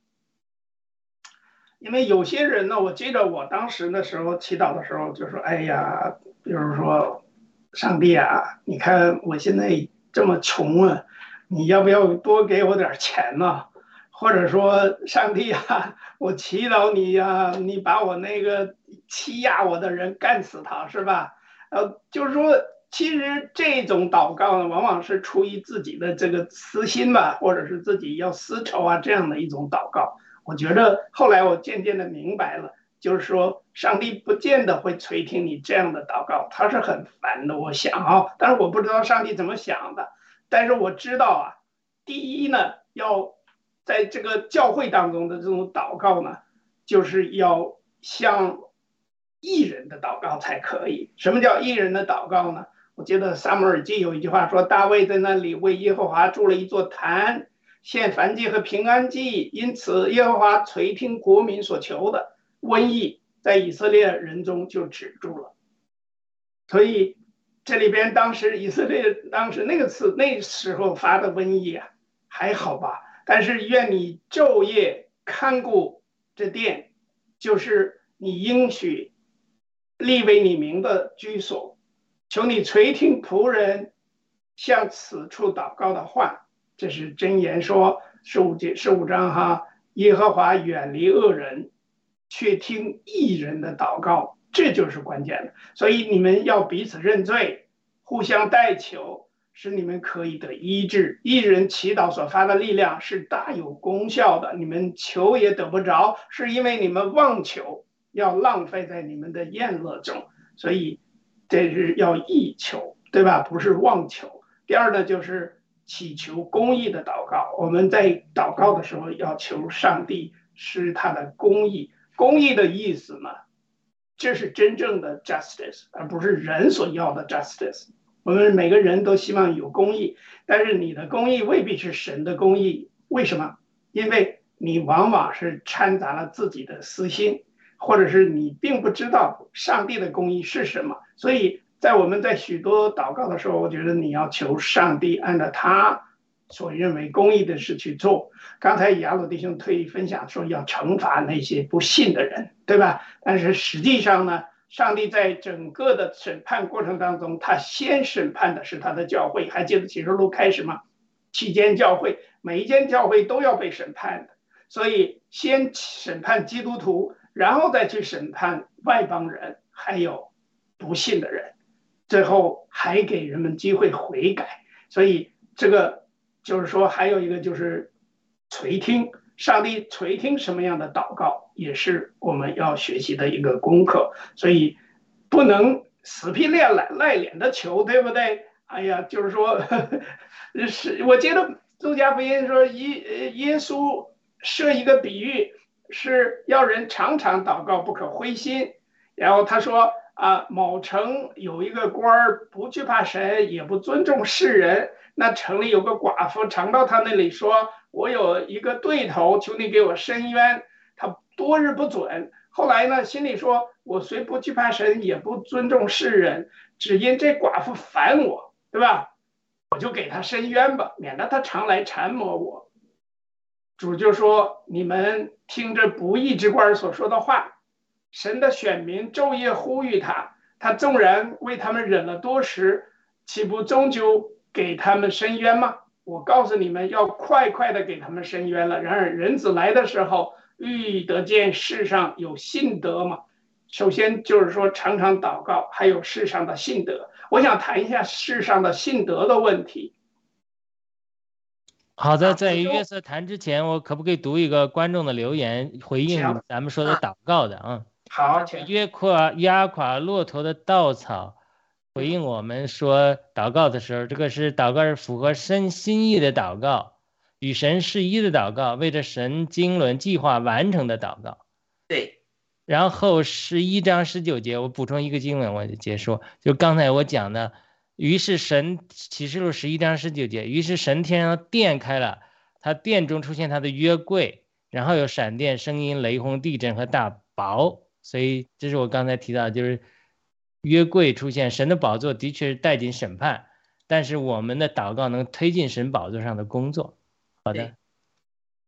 因为有些人呢，我记得我当时的时候祈祷的时候就说：“哎呀，比如说，上帝啊，你看我现在。”这么穷啊，你要不要多给我点钱呢？或者说，上帝啊，我祈祷你呀，你把我那个欺压我的人干死他，是吧？呃，就是说，其实这种祷告呢，往往是出于自己的这个私心吧，或者是自己要私仇啊这样的一种祷告。我觉得后来我渐渐的明白了。就是说，上帝不见得会垂听你这样的祷告，他是很烦的。我想啊，但是我不知道上帝怎么想的。但是我知道啊，第一呢，要在这个教会当中的这种祷告呢，就是要像艺人的祷告才可以。什么叫艺人的祷告呢？我记得撒母耳记有一句话说，大卫在那里为耶和华筑了一座坛，献燔祭和平安祭，因此耶和华垂听国民所求的。瘟疫在以色列人中就止住了，所以这里边当时以色列当时那个次那时候发的瘟疫啊还好吧，但是愿你昼夜看顾这殿，就是你应许立为你名的居所，求你垂听仆人向此处祷告的话，这是箴言说十五节十五章哈，耶和华远离恶人。却听异人的祷告，这就是关键的。所以你们要彼此认罪，互相代求，使你们可以得医治。一人祈祷所发的力量是大有功效的。你们求也得不着，是因为你们妄求，要浪费在你们的宴乐中。所以这是要意求，对吧？不是妄求。第二呢，就是祈求公义的祷告。我们在祷告的时候，要求上帝施他的公义。公义的意思呢，这是真正的 justice，而不是人所要的 justice。我们每个人都希望有公义，但是你的公义未必是神的公义。为什么？因为你往往是掺杂了自己的私心，或者是你并不知道上帝的公义是什么。所以在我们在许多祷告的时候，我觉得你要求上帝按照他。所认为公义的事去做。刚才雅鲁弟兄特意分享说要惩罚那些不信的人，对吧？但是实际上呢，上帝在整个的审判过程当中，他先审判的是他的教会。还记得启示录开始吗？七间教会，每一间教会都要被审判的。所以先审判基督徒，然后再去审判外邦人，还有不信的人，最后还给人们机会悔改。所以这个。就是说，还有一个就是垂听上帝垂听什么样的祷告，也是我们要学习的一个功课。所以不能死皮赖赖赖脸的求，对不对？哎呀，就是说，[laughs] 呵呵是我记得路加福音说，耶耶稣设一个比喻，是要人常常祷告，不可灰心。然后他说啊，某城有一个官儿，不惧怕神，也不尊重世人。那城里有个寡妇，常到他那里说：“我有一个对头，求你给我伸冤。”他多日不准。后来呢，心里说：“我虽不惧怕神，也不尊重世人，只因这寡妇烦我，对吧？我就给他伸冤吧，免得他常来缠磨我。”主就说：“你们听着不义之官所说的话，神的选民昼夜呼吁他，他纵然为他们忍了多时，岂不终究？”给他们伸冤吗？我告诉你们要快快的给他们伸冤了。然而人子来的时候，欲得见世上有信德吗？首先就是说常常祷告，还有世上的信德。我想谈一下世上的信德的问题。好的，在约瑟谈之前，我可不可以读一个观众的留言，回应咱们说的祷告的啊？好，约垮压垮骆驼的稻草。回应我们说祷告的时候，这个是祷告是符合身心意的祷告，与神是一的祷告，为着神经纶计划完成的祷告。对，然后十一章十九节，我补充一个经文，我就结束。就刚才我讲的，于是神启示录十一章十九节，于是神天上殿开了，他殿中出现他的约柜，然后有闪电、声音、雷轰、地震和大雹。所以这是我刚才提到，就是约柜出现，神的宝座的确是带进审判，但是我们的祷告能推进神宝座上的工作。好的，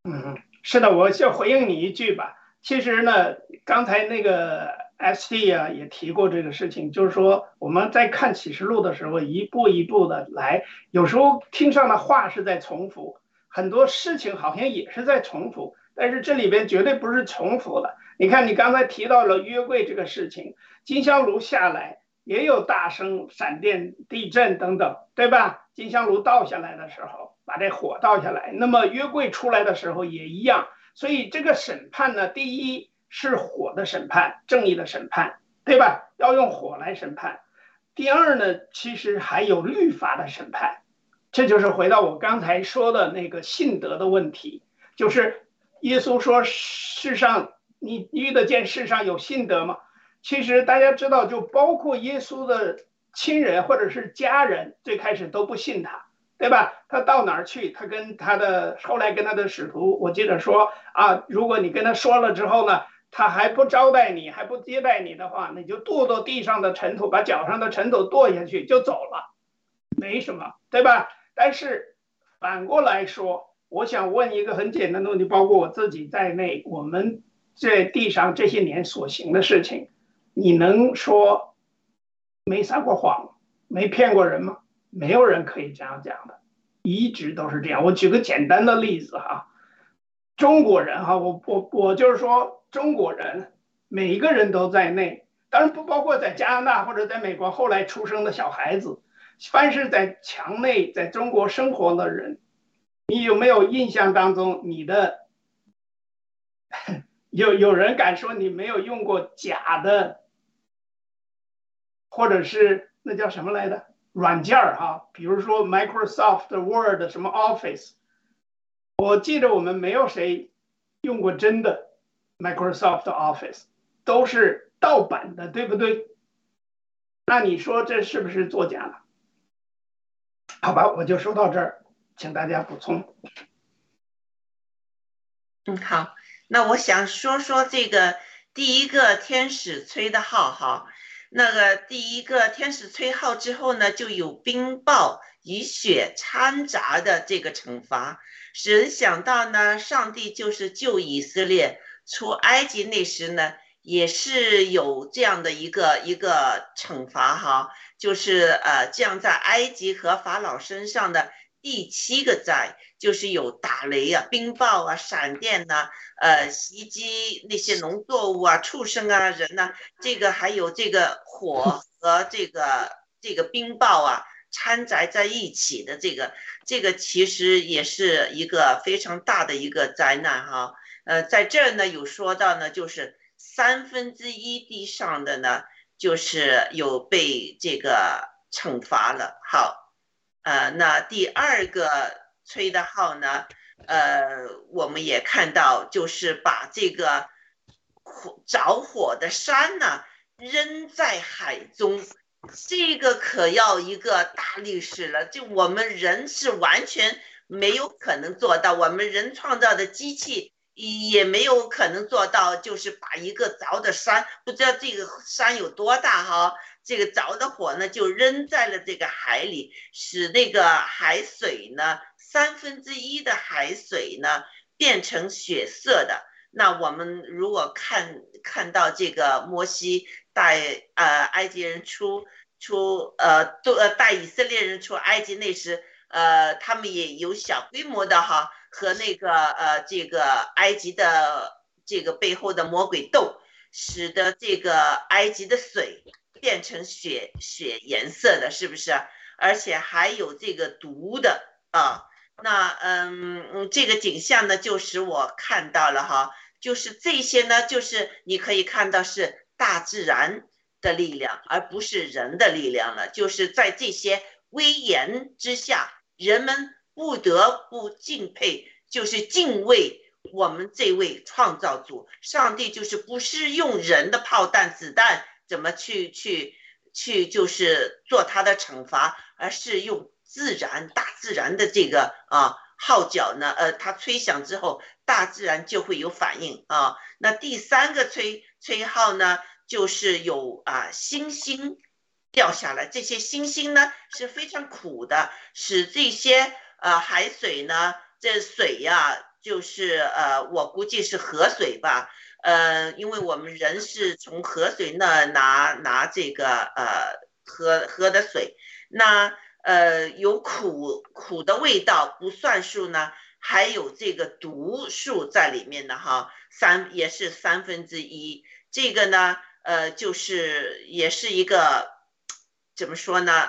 嗯，是的，我就回应你一句吧。其实呢，刚才那个 S D 啊也提过这个事情，就是说我们在看启示录的时候，一步一步的来，有时候听上的话是在重复，很多事情好像也是在重复，但是这里边绝对不是重复的。你看，你刚才提到了约柜这个事情，金香炉下来也有大声、闪电、地震等等，对吧？金香炉倒下来的时候，把这火倒下来，那么约柜出来的时候也一样。所以这个审判呢，第一是火的审判，正义的审判，对吧？要用火来审判。第二呢，其实还有律法的审判。这就是回到我刚才说的那个信德的问题，就是耶稣说世上。你遇得见世上有信德吗？其实大家知道，就包括耶稣的亲人或者是家人，最开始都不信他，对吧？他到哪儿去？他跟他的后来跟他的使徒，我记得说啊，如果你跟他说了之后呢，他还不招待你，还不接待你的话，你就跺跺地上的尘土，把脚上的尘土跺下去就走了，没什么，对吧？但是反过来说，我想问一个很简单的问题，包括我自己在内，我们。在地上这些年所行的事情，你能说没撒过谎、没骗过人吗？没有人可以这样讲的，一直都是这样。我举个简单的例子哈，中国人哈，我我我就是说中国人，每一个人都在内，当然不包括在加拿大或者在美国后来出生的小孩子，凡是在墙内在中国生活的人，你有没有印象当中你的？有有人敢说你没有用过假的，或者是那叫什么来的软件儿哈？比如说 Microsoft Word 什么 Office，我记得我们没有谁用过真的 Microsoft Office，都是盗版的，对不对？那你说这是不是作假了？好吧，我就说到这儿，请大家补充。嗯，好。那我想说说这个第一个天使吹的号哈，那个第一个天使吹号之后呢，就有冰雹雨雪掺杂的这个惩罚，使人想到呢，上帝就是救以色列出埃及那时呢，也是有这样的一个一个惩罚哈，就是呃降在埃及和法老身上的。第七个灾就是有打雷啊、冰雹啊、闪电呐，呃，袭击那些农作物啊、畜生啊、人呐，这个还有这个火 [laughs] 和这个这个冰雹啊掺杂在一起的这个，这个其实也是一个非常大的一个灾难哈。呃，在这儿呢有说到呢，就是三分之一地上的呢，就是有被这个惩罚了。好。呃，那第二个吹的号呢？呃，我们也看到，就是把这个火着火的山呢扔在海中，这个可要一个大历史了。就我们人是完全没有可能做到，我们人创造的机器也没有可能做到，就是把一个着的山，不知道这个山有多大哈。这个着的火呢，就扔在了这个海里，使那个海水呢，三分之一的海水呢变成血色的。那我们如果看看到这个摩西带呃埃及人出出呃都呃带以色列人出埃及那时，呃他们也有小规模的哈和那个呃这个埃及的这个背后的魔鬼斗，使得这个埃及的水。变成血血颜色的，是不是？而且还有这个毒的啊。那嗯嗯，这个景象呢，就使我看到了哈，就是这些呢，就是你可以看到是大自然的力量，而不是人的力量了。就是在这些威严之下，人们不得不敬佩，就是敬畏我们这位创造主。上帝，就是不是用人的炮弹、子弹怎么去去去，就是做他的惩罚，而是用自然、大自然的这个啊号角呢，呃，它吹响之后，大自然就会有反应啊。那第三个吹吹号呢？就是有啊星星掉下来，这些星星呢是非常苦的，使这些呃海水呢，这水呀，就是呃我估计是河水吧，呃，因为我们人是从河水那拿拿这个呃喝喝的水，那呃有苦苦的味道不算数呢，还有这个毒素在里面的哈，三也是三分之一，这个呢。呃，就是也是一个怎么说呢？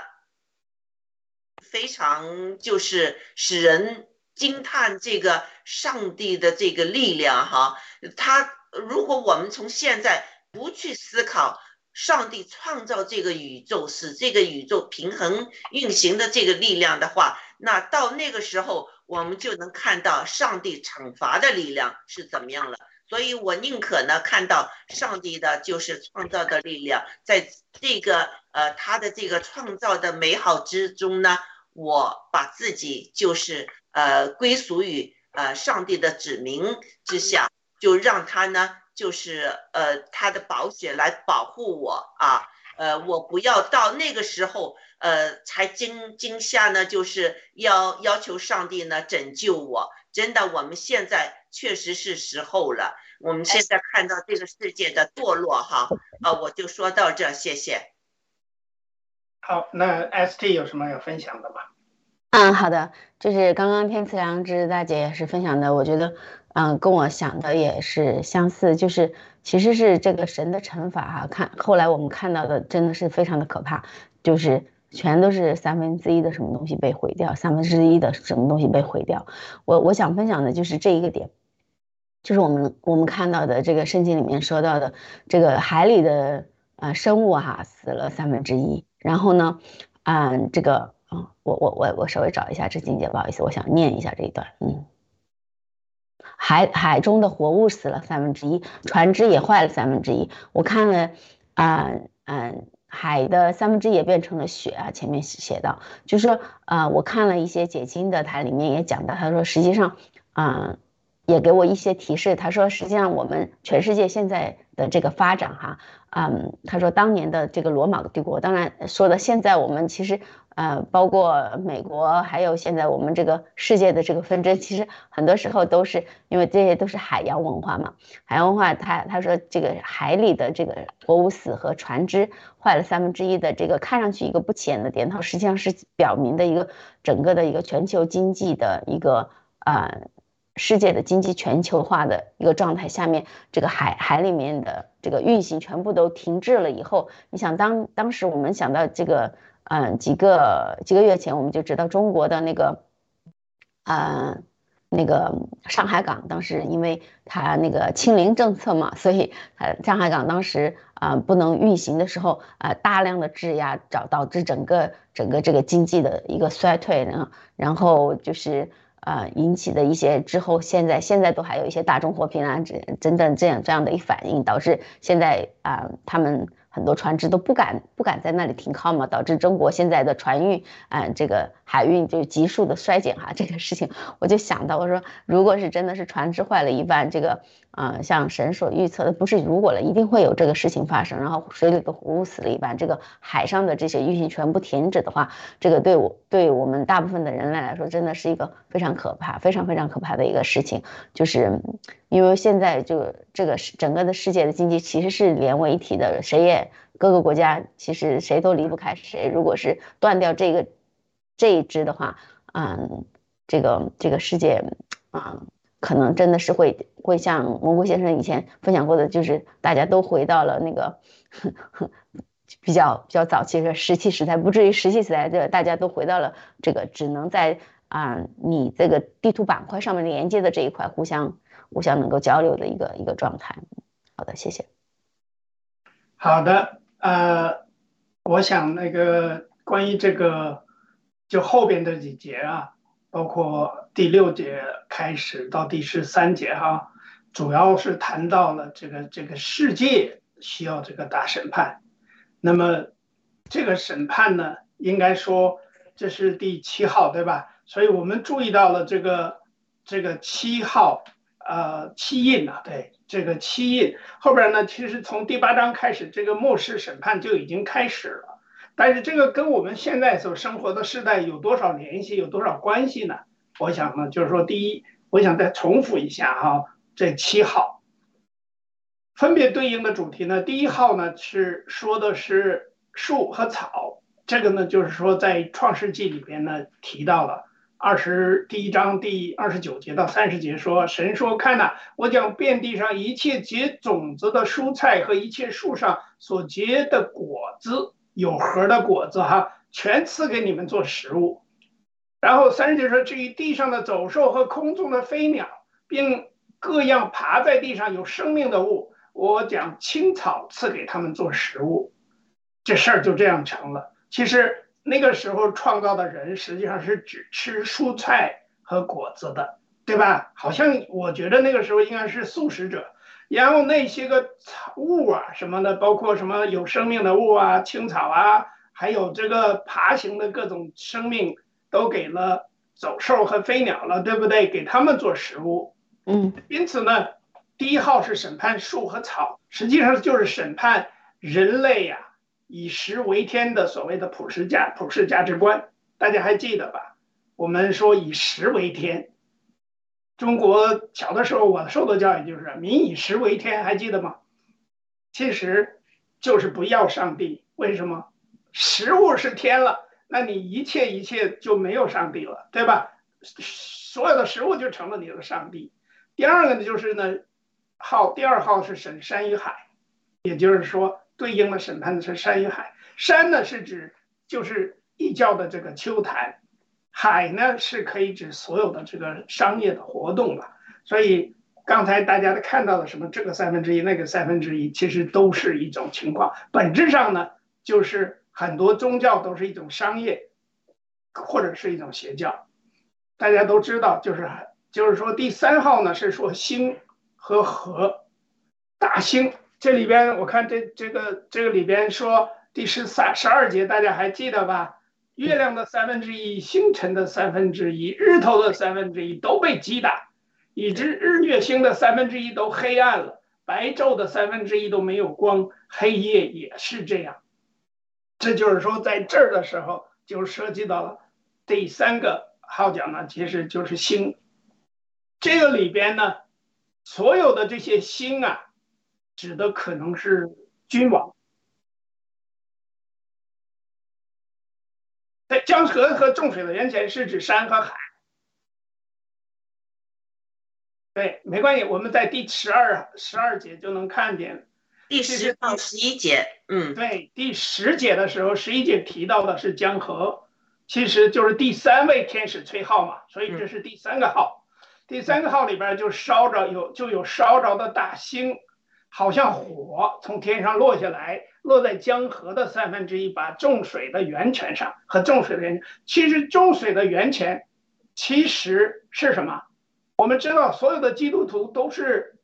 非常就是使人惊叹这个上帝的这个力量哈。他如果我们从现在不去思考上帝创造这个宇宙，使这个宇宙平衡运行的这个力量的话，那到那个时候我们就能看到上帝惩罚的力量是怎么样了。所以我宁可呢看到上帝的就是创造的力量，在这个呃他的这个创造的美好之中呢，我把自己就是呃归属于呃上帝的指明之下，就让他呢就是呃他的宝血来保护我啊，呃我不要到那个时候呃才惊惊吓呢，就是要要求上帝呢拯救我。真的，我们现在确实是时候了。我们现在看到这个世界的堕落，哈，啊，我就说到这，谢谢。好，那 ST 有什么要分享的吗？嗯，好的，就是刚刚天赐良知大姐也是分享的，我觉得，嗯，跟我想的也是相似，就是其实是这个神的惩罚哈，看后来我们看到的真的是非常的可怕，就是。全都是三分之一的什么东西被毁掉，三分之一的什么东西被毁掉。我我想分享的就是这一个点，就是我们我们看到的这个圣经里面说到的这个海里的呃生物哈死了三分之一，然后呢，嗯，这个啊，我我我我稍微找一下这境界，不好意思，我想念一下这一段，嗯，海海中的活物死了三分之一，船只也坏了三分之一。我看了，啊嗯。海的三分之一也变成了雪啊！前面写到，就是说，呃，我看了一些解经的，它里面也讲到，他说，实际上，啊，也给我一些提示。他说，实际上我们全世界现在的这个发展，哈，嗯，他说当年的这个罗马帝国，当然说的现在我们其实。呃，包括美国，还有现在我们这个世界的这个纷争，其实很多时候都是因为这些都是海洋文化嘛。海洋文化，他他说这个海里的这个活物死和船只坏了三分之一的这个看上去一个不起眼的点，它实际上是表明的一个整个的一个全球经济的一个呃世界的经济全球化的一个状态下面，这个海海里面的这个运行全部都停滞了以后，你想当当时我们想到这个。嗯，几个几个月前我们就知道中国的那个，呃，那个上海港当时因为它那个清零政策嘛，所以呃上海港当时啊不能运行的时候啊，大量的质押导导致整个整个这个经济的一个衰退，然后然后就是呃引起的一些之后现在现在都还有一些大众货品啊这等等这样这样的一反应，导致现在啊他们。很多船只都不敢不敢在那里停靠嘛，导致中国现在的船运，嗯，这个海运就急速的衰减哈。这个事情我就想到，我说如果是真的是船只坏了一半，这个。啊，像神所预测的，不是如果了，一定会有这个事情发生。然后水里的活物死了一半，这个海上的这些运行全部停止的话，这个对我对我们大部分的人类来说，真的是一个非常可怕、非常非常可怕的一个事情。就是因为现在就这个世整个的世界的经济其实是连为一体的，谁也各个国家其实谁都离不开谁。如果是断掉这个这一支的话，嗯，这个这个世界，啊。可能真的是会会像蘑菇先生以前分享过的，就是大家都回到了那个 [laughs] 比较比较早期的石器时代，不至于石器时代，这大家都回到了这个只能在啊你这个地图板块上面连接的这一块互相互相能够交流的一个一个状态。好的，谢谢。好的，呃，我想那个关于这个，就后边这几节啊，包括第六节开始到第十三节哈，主要是谈到了这个这个世界需要这个大审判。那么这个审判呢，应该说这是第七号，对吧？所以我们注意到了这个这个七号，呃，七印啊，对。这个七印后边呢，其实从第八章开始，这个末世审判就已经开始了。但是这个跟我们现在所生活的时代有多少联系，有多少关系呢？我想呢，就是说，第一，我想再重复一下哈，这七号分别对应的主题呢，第一号呢是说的是树和草，这个呢就是说在创世纪里边呢提到了。二十第一章第二十九节到三十节说，神说：“看呐，我将遍地上一切结种子的蔬菜和一切树上所结的果子，有核的果子哈，全赐给你们做食物。”然后三十节说：“至于地上的走兽和空中的飞鸟，并各样爬在地上有生命的物，我将青草赐给他们做食物。”这事儿就这样成了。其实。那个时候创造的人实际上是只吃蔬菜和果子的，对吧？好像我觉得那个时候应该是素食者。然后那些个草物啊什么的，包括什么有生命的物啊、青草啊，还有这个爬行的各种生命，都给了走兽和飞鸟了，对不对？给他们做食物。嗯。因此呢，第一号是审判树和草，实际上就是审判人类呀。以食为天的所谓的普世价普世价值观，大家还记得吧？我们说以食为天。中国小的时候，我受的教育就是“民以食为天”，还记得吗？其实就是不要上帝。为什么？食物是天了，那你一切一切就没有上帝了，对吧？所有的食物就成了你的上帝。第二个呢，就是呢，号第二号是神山与海，也就是说。对应的审判的是山与海，山呢是指就是异教的这个秋坛，海呢是可以指所有的这个商业的活动了。所以刚才大家都看到的什么这个三分之一那个三分之一，其实都是一种情况。本质上呢，就是很多宗教都是一种商业，或者是一种邪教。大家都知道，就是就是说第三号呢是说星和河，大星。这里边我看这这个这个里边说第十三十二节大家还记得吧？月亮的三分之一，星辰的三分之一，日头的三分之一都被击打，以致日月星的三分之一都黑暗了，白昼的三分之一都没有光，黑夜也是这样。这就是说在这儿的时候就涉及到了第三个号角呢，其实就是星。这个里边呢，所有的这些星啊。指的可能是君王，在江河和众水的源泉是指山和海。对，没关系，我们在第十二十二节就能看见。第十到十一节，嗯，对，第十节的时候，十一节提到的是江河，其实就是第三位天使崔号嘛，所以这是第三个号。第三个号里边就烧着有就有烧着的大星。好像火从天上落下来，落在江河的三分之一，把重水的源泉上和重水的源泉。其实重水的源泉，其实是什么？我们知道，所有的基督徒都是，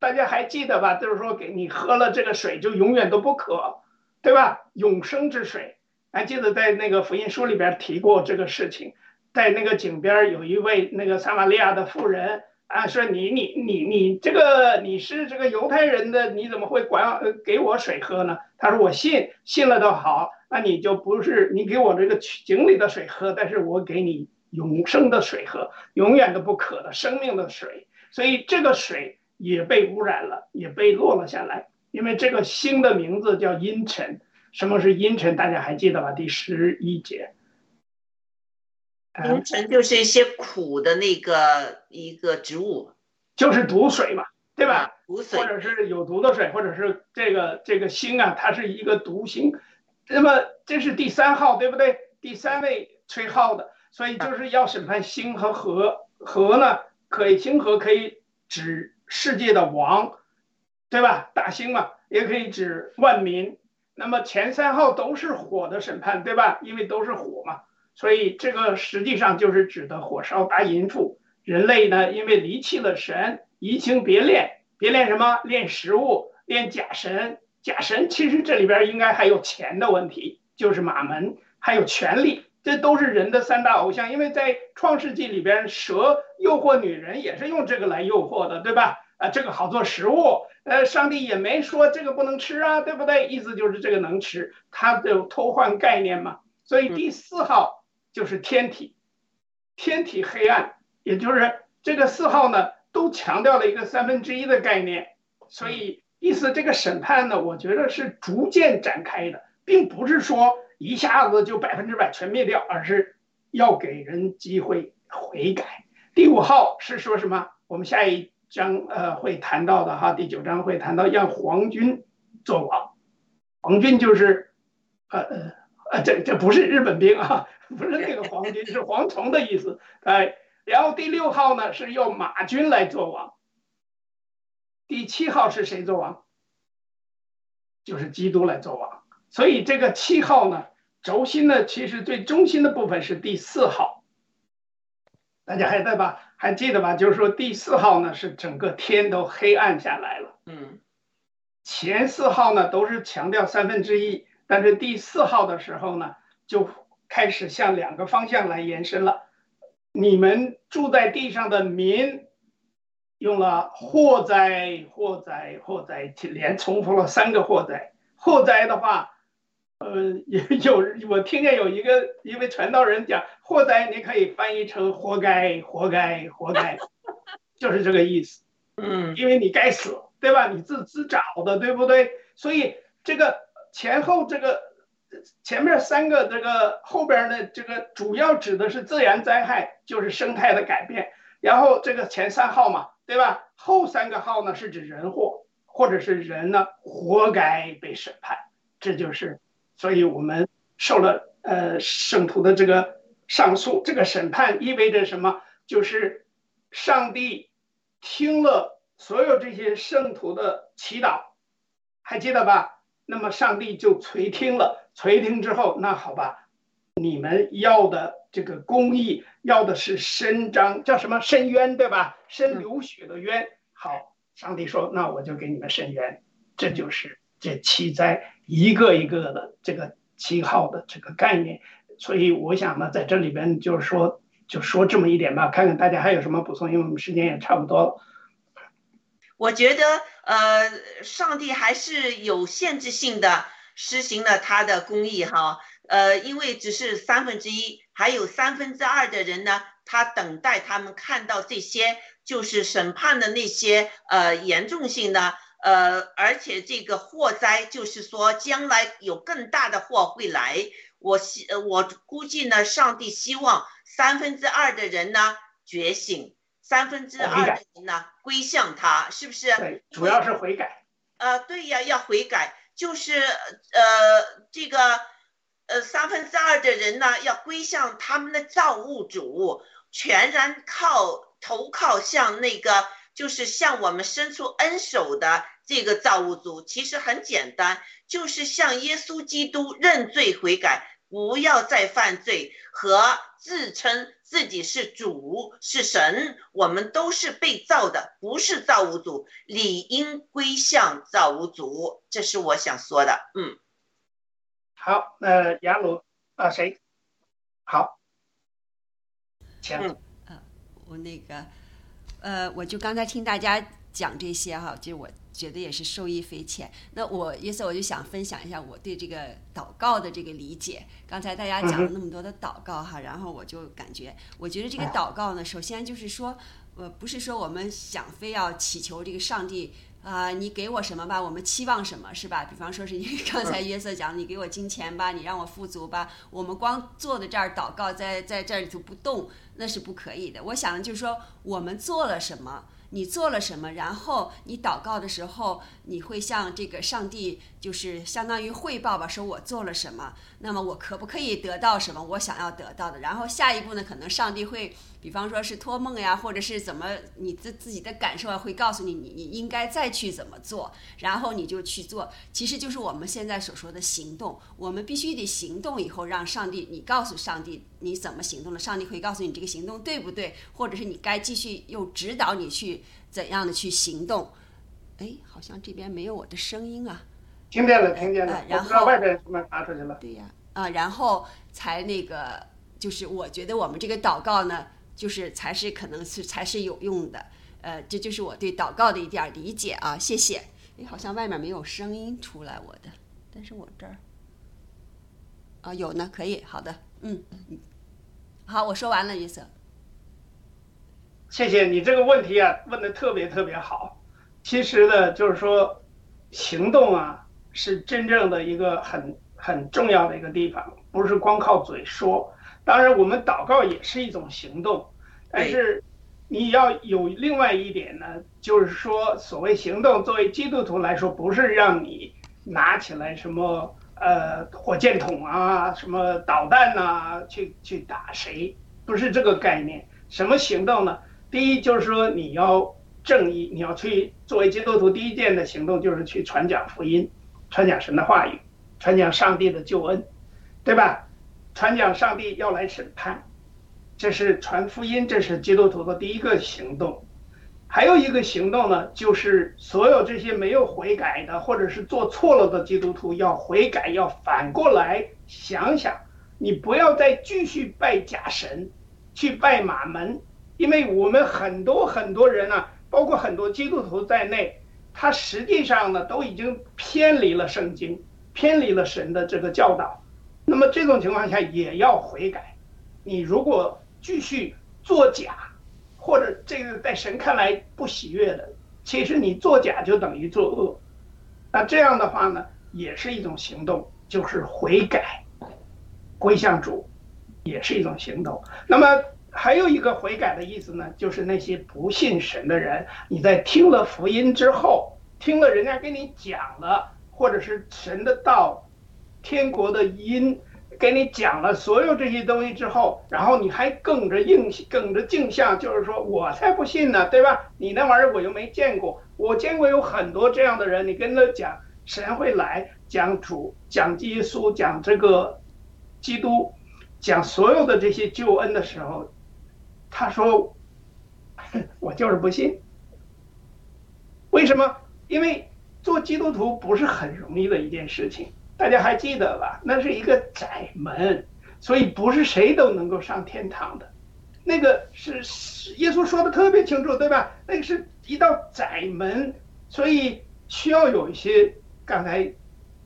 大家还记得吧？就是说，给你喝了这个水，就永远都不渴，对吧？永生之水。还记得在那个福音书里边提过这个事情，在那个井边有一位那个撒玛利亚的妇人。啊，说你你你你这个你是这个犹太人的，你怎么会管给我水喝呢？他说我信信了倒好，那你就不是你给我这个井里的水喝，但是我给你永生的水喝，永远都不渴的生命的水。所以这个水也被污染了，也被落了下来，因为这个星的名字叫阴沉。什么是阴沉？大家还记得吧？第十一节。阴沉就是一些苦的那个一个植物，就是毒水嘛，对吧？毒水，或者是有毒的水，或者是这个这个星啊，它是一个毒星。那么这是第三号，对不对？第三位吹号的，所以就是要审判星和河。河呢，可以星河可以指世界的王，对吧？大星嘛，也可以指万民。那么前三号都是火的审判，对吧？因为都是火嘛，所以这个实际上就是指的火烧大淫妇。人类呢，因为离弃了神，移情别恋，别恋什么？恋食物，恋假神。假神其实这里边应该还有钱的问题，就是马门，还有权力，这都是人的三大偶像。因为在创世纪里边，蛇诱惑女人也是用这个来诱惑的，对吧？啊，这个好做食物。呃，上帝也没说这个不能吃啊，对不对？意思就是这个能吃，他就偷换概念嘛。所以第四号就是天体，天体黑暗，也就是这个四号呢，都强调了一个三分之一的概念。所以。意思这个审判呢，我觉得是逐渐展开的，并不是说一下子就百分之百全灭掉，而是要给人机会悔改。第五号是说什么？我们下一章呃会谈到的哈，第九章会谈到让皇军做王，皇军就是呃呃呃这这不是日本兵啊，不是那个皇军，[laughs] 是蝗虫的意思哎。然后第六号呢是要马军来做王。第七号是谁做王？就是基督来做王。所以这个七号呢，轴心呢，其实最中心的部分是第四号。大家还在吧？还记得吧？就是说第四号呢，是整个天都黑暗下来了。嗯。前四号呢，都是强调三分之一，但是第四号的时候呢，就开始向两个方向来延伸了。你们住在地上的民。用了祸灾、祸灾、祸灾，连重复了三个祸灾。祸灾的话，呃，有 [laughs] 我听见有一个一位传道人讲，祸灾你可以翻译成活该、活该、活该，[laughs] 就是这个意思。嗯，因为你该死，对吧？你自自找的，对不对？所以这个前后这个前面三个这个后边的这个主要指的是自然灾害，就是生态的改变。然后这个前三号嘛。对吧？后三个号呢是指人祸，或者是人呢活该被审判，这就是，所以我们受了呃圣徒的这个上诉，这个审判意味着什么？就是上帝听了所有这些圣徒的祈祷，还记得吧？那么上帝就垂听了，垂听之后，那好吧，你们要的。这个公义要的是伸张，叫什么伸冤，对吧？伸流血的冤。好，上帝说，那我就给你们伸冤。这就是这七灾一个一个的这个七号的这个概念。所以我想呢，在这里边就是说，就说这么一点吧，看看大家还有什么补充，因为我们时间也差不多了。我觉得，呃，上帝还是有限制性的实行了他的公义，哈。呃，因为只是三分之一，还有三分之二的人呢，他等待他们看到这些，就是审判的那些呃严重性呢呃，而且这个祸灾，就是说将来有更大的祸会来。我希我估计呢，上帝希望三分之二的人呢觉醒，三分之二的人呢归向他，是不是？对，主要是悔改。呃，对呀，要悔改，就是呃这个。呃，三分之二的人呢，要归向他们的造物主，全然靠投靠向那个，就是向我们伸出恩手的这个造物主。其实很简单，就是向耶稣基督认罪悔改，不要再犯罪，和自称自己是主是神，我们都是被造的，不是造物主，理应归向造物主。这是我想说的，嗯。好，那雅鲁啊，谁？好，请。呃，我那个，呃，我就刚才听大家讲这些哈，就我觉得也是受益匪浅。那我约瑟我就想分享一下我对这个祷告的这个理解。刚才大家讲了那么多的祷告哈，然后我就感觉，我觉得这个祷告呢，首先就是说，呃，不是说我们想非要祈求这个上帝。啊，你给我什么吧？我们期望什么是吧？比方说是 [laughs] 你刚才约瑟讲，你给我金钱吧，你让我富足吧。我们光坐在这儿祷告，在在这里头不动，那是不可以的。我想的就是说，我们做了什么，你做了什么，然后你祷告的时候，你会向这个上帝就是相当于汇报吧，说我做了什么，那么我可不可以得到什么我想要得到的？然后下一步呢，可能上帝会，比方说是托梦呀，或者是怎么，你自自己的感受啊，会告诉你，你你应该再去怎么做，然后你就去做。其实就是我们现在所说的行动，我们必须得行动以后，让上帝，你告诉上帝你怎么行动了，上帝会告诉你这个行动对不对，或者是你该继续又指导你去怎样的去行动。哎，好像这边没有我的声音啊。听见了，听见了，呃然我不知道后外边什么发出去了。对呀，啊，然后才那个，就是我觉得我们这个祷告呢，就是才是可能是才是有用的，呃，这就是我对祷告的一点儿理解啊，谢谢。哎，好像外面没有声音出来我的，但是我这儿啊有呢，可以，好的，嗯，嗯好，我说完了，约瑟。谢谢你这个问题啊，问的特别特别好。其实呢，就是说，行动啊，是真正的一个很很重要的一个地方，不是光靠嘴说。当然，我们祷告也是一种行动，但是你要有另外一点呢，就是说，所谓行动，作为基督徒来说，不是让你拿起来什么呃火箭筒啊、什么导弹呐、去去打谁，不是这个概念。什么行动呢？第一就是说你要正义，你要去作为基督徒第一件的行动就是去传讲福音，传讲神的话语，传讲上帝的救恩，对吧？传讲上帝要来审判，这是传福音，这是基督徒的第一个行动。还有一个行动呢，就是所有这些没有悔改的，或者是做错了的基督徒要悔改，要反过来想想，你不要再继续拜假神，去拜马门，因为我们很多很多人啊，包括很多基督徒在内，他实际上呢都已经偏离了圣经，偏离了神的这个教导。那么这种情况下也要悔改。你如果继续作假，或者这个在神看来不喜悦的，其实你作假就等于作恶。那这样的话呢，也是一种行动，就是悔改，归向主，也是一种行动。那么还有一个悔改的意思呢，就是那些不信神的人，你在听了福音之后，听了人家给你讲了，或者是神的道、天国的音。给你讲了所有这些东西之后，然后你还梗着硬梗着镜像，就是说我才不信呢，对吧？你那玩意儿我又没见过，我见过有很多这样的人，你跟他讲神会来，讲主，讲耶稣，讲这个基督，讲所有的这些救恩的时候，他说 [laughs] 我就是不信。为什么？因为做基督徒不是很容易的一件事情。大家还记得吧？那是一个窄门，所以不是谁都能够上天堂的。那个是耶稣说的特别清楚，对吧？那个是一道窄门，所以需要有一些刚才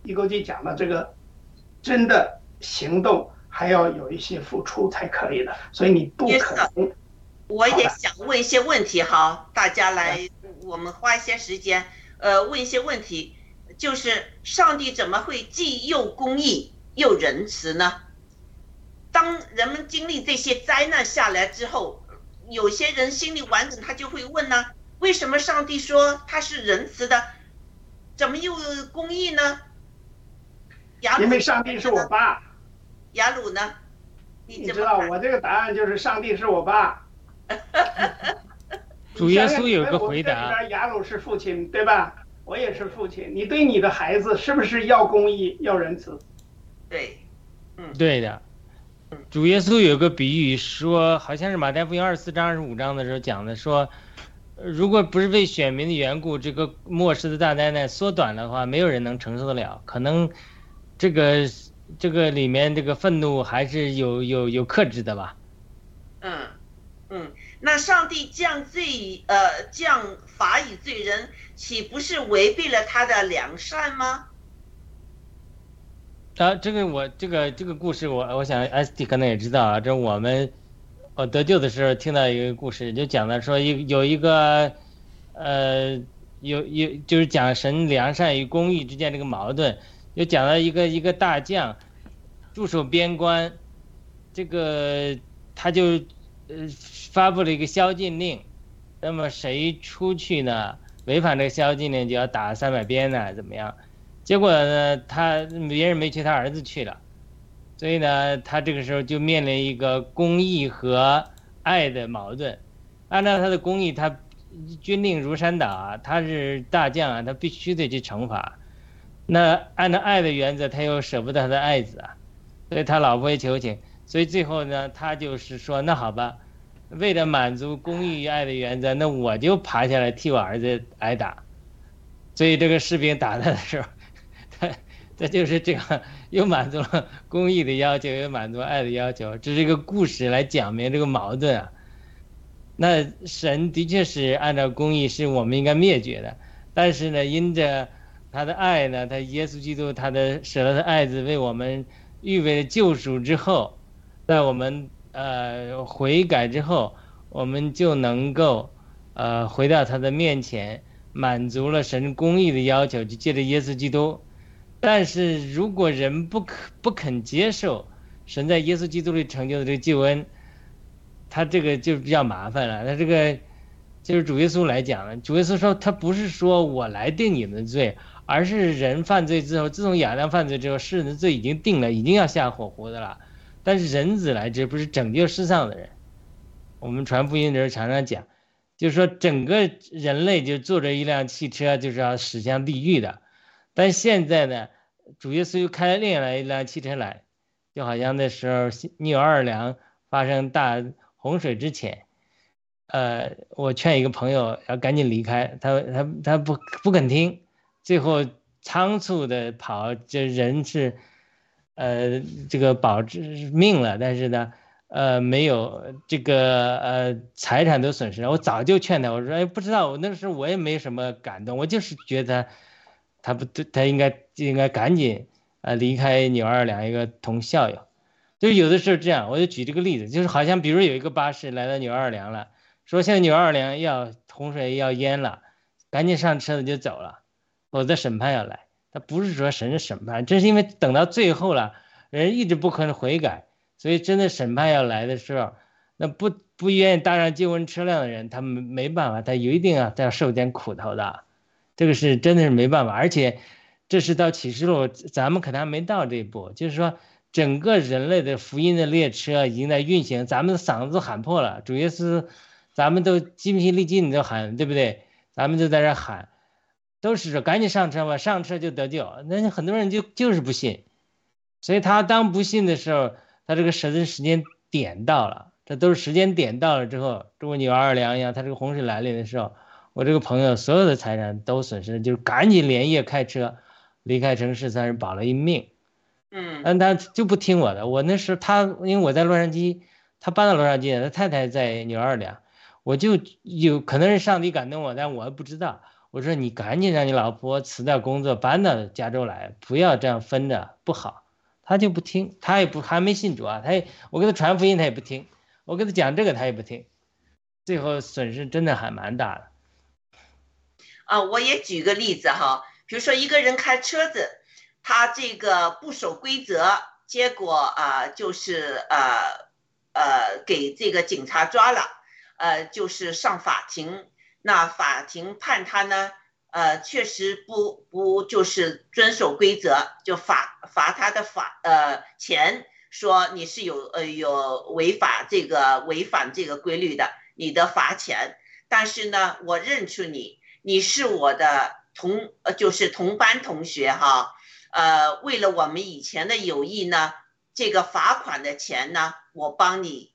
一勾记讲的这个真的行动，还要有一些付出才可以的。所以你不可能。我也想问一些问题，哈，大家来，我们花一些时间，呃，问一些问题。就是上帝怎么会既又公义又仁慈呢？当人们经历这些灾难下来之后，有些人心里完整，他就会问呢：为什么上帝说他是仁慈的，怎么又公义呢？因为上帝是我爸。雅鲁呢？你知道我这个答案就是上帝是我爸。主耶稣有个回答。雅鲁是父亲，对吧？我也是父亲，你对你的孩子是不是要公义、要仁慈？对，嗯，对的。主耶稣有个比喻说，好像是马太福音二十四章、二十五章的时候讲的，说，如果不是为选民的缘故，这个末世的大灾难缩短的话，没有人能承受得了。可能这个这个里面这个愤怒还是有有有克制的吧。嗯嗯，那上帝降罪呃降罚与罪人。岂不是违背了他的良善吗？啊，这个我这个这个故事，我我想 S D 可能也知道啊。这我们我得救的时候听到一个故事，就讲的说一有一个呃有有就是讲神良善与公义之间这个矛盾，又讲了一个一个大将驻守边关，这个他就呃发布了一个宵禁令，那么谁出去呢？违反这个宵禁令就要打三百鞭呢，怎么样？结果呢，他别人没去，他儿子去了，所以呢，他这个时候就面临一个公义和爱的矛盾。按照他的公义，他军令如山倒啊，他是大将啊，他必须得去惩罚。那按照爱的原则，他又舍不得他的爱子啊，所以他老婆也求情。所以最后呢，他就是说，那好吧，为了满足公义与爱的原则，那我就爬下来替我儿子挨打。所以这个士兵打他的时候，他他就是这样，又满足了公义的要求，又满足爱的要求，这是一个故事来讲明这个矛盾啊。那神的确是按照公义，是我们应该灭绝的，但是呢，因着他的爱呢，他耶稣基督他的舍了他爱子为我们预备救赎之后，在我们呃悔改之后，我们就能够呃回到他的面前，满足了神公义的要求，就借着耶稣基督。但是如果人不可不肯接受神在耶稣基督里成就的这个救恩，他这个就比较麻烦了。他这个就是主耶稣来讲呢，主耶稣说他不是说我来定你们的罪，而是人犯罪之后，自从亚当犯罪之后，世人的罪已经定了，已经要下火湖的了。但是人子来这不是拯救世上的人。我们传福音的时候常常讲，就是说整个人类就坐着一辆汽车就是要驶向地狱的。但现在呢，主耶稣又开了另外一辆汽车来，就好像那时候纽奥良发生大洪水之前，呃，我劝一个朋友要赶紧离开，他他他不不肯听，最后仓促的跑，这人是，呃，这个保住命了，但是呢，呃，没有这个呃财产都损失了。我早就劝他，我说哎，不知道，我那时候我也没什么感动，我就是觉得他不对，他应该应该赶紧呃离开纽奥良一个同校友。就有的时候这样，我就举这个例子，就是好像比如有一个巴士来到纽二良了，说现在纽二良要洪水要淹了，赶紧上车子就走了，否则审判要来。他不是说神的审判，这是因为等到最后了，人一直不肯悔改，所以真的审判要来的时候，那不不愿意搭上救恩车辆的人，他没没办法，他有一定啊，他要受点苦头的，这个是真的是没办法。而且这是到启示录，咱们可能还没到这一步，就是说。整个人类的福音的列车已经在运行，咱们的嗓子都喊破了，主要是咱们都精疲力尽都喊，对不对？咱们就在这喊，都是说赶紧上车吧，上车就得救。那很多人就就是不信，所以他当不信的时候，他这个时间时间点到了，这都是时间点到了之后，如果你二两一样，他这个洪水来临的时候，我这个朋友所有的财产都损失，就是赶紧连夜开车离开城市，算是保了一命。嗯，但他就不听我的。我那时候他，因为我在洛杉矶，他搬到洛杉矶，他太太在纽二良，我就有可能是上帝感动我，但我不知道。我说你赶紧让你老婆辞掉工作，搬到加州来，不要这样分着，不好。他就不听，他也不还没信主啊，他也我给他传福音，他也不听，我给他讲这个，他也不听，最后损失真的还蛮大的。啊，我也举个例子哈，比如说一个人开车子。他这个不守规则，结果啊，就是呃呃给这个警察抓了，呃，就是上法庭。那法庭判他呢，呃，确实不不就是遵守规则，就罚罚他的法呃钱，说你是有呃有违法这个违反这个规律的，你的罚钱。但是呢，我认出你，你是我的同呃就是同班同学哈。呃，为了我们以前的友谊呢，这个罚款的钱呢，我帮你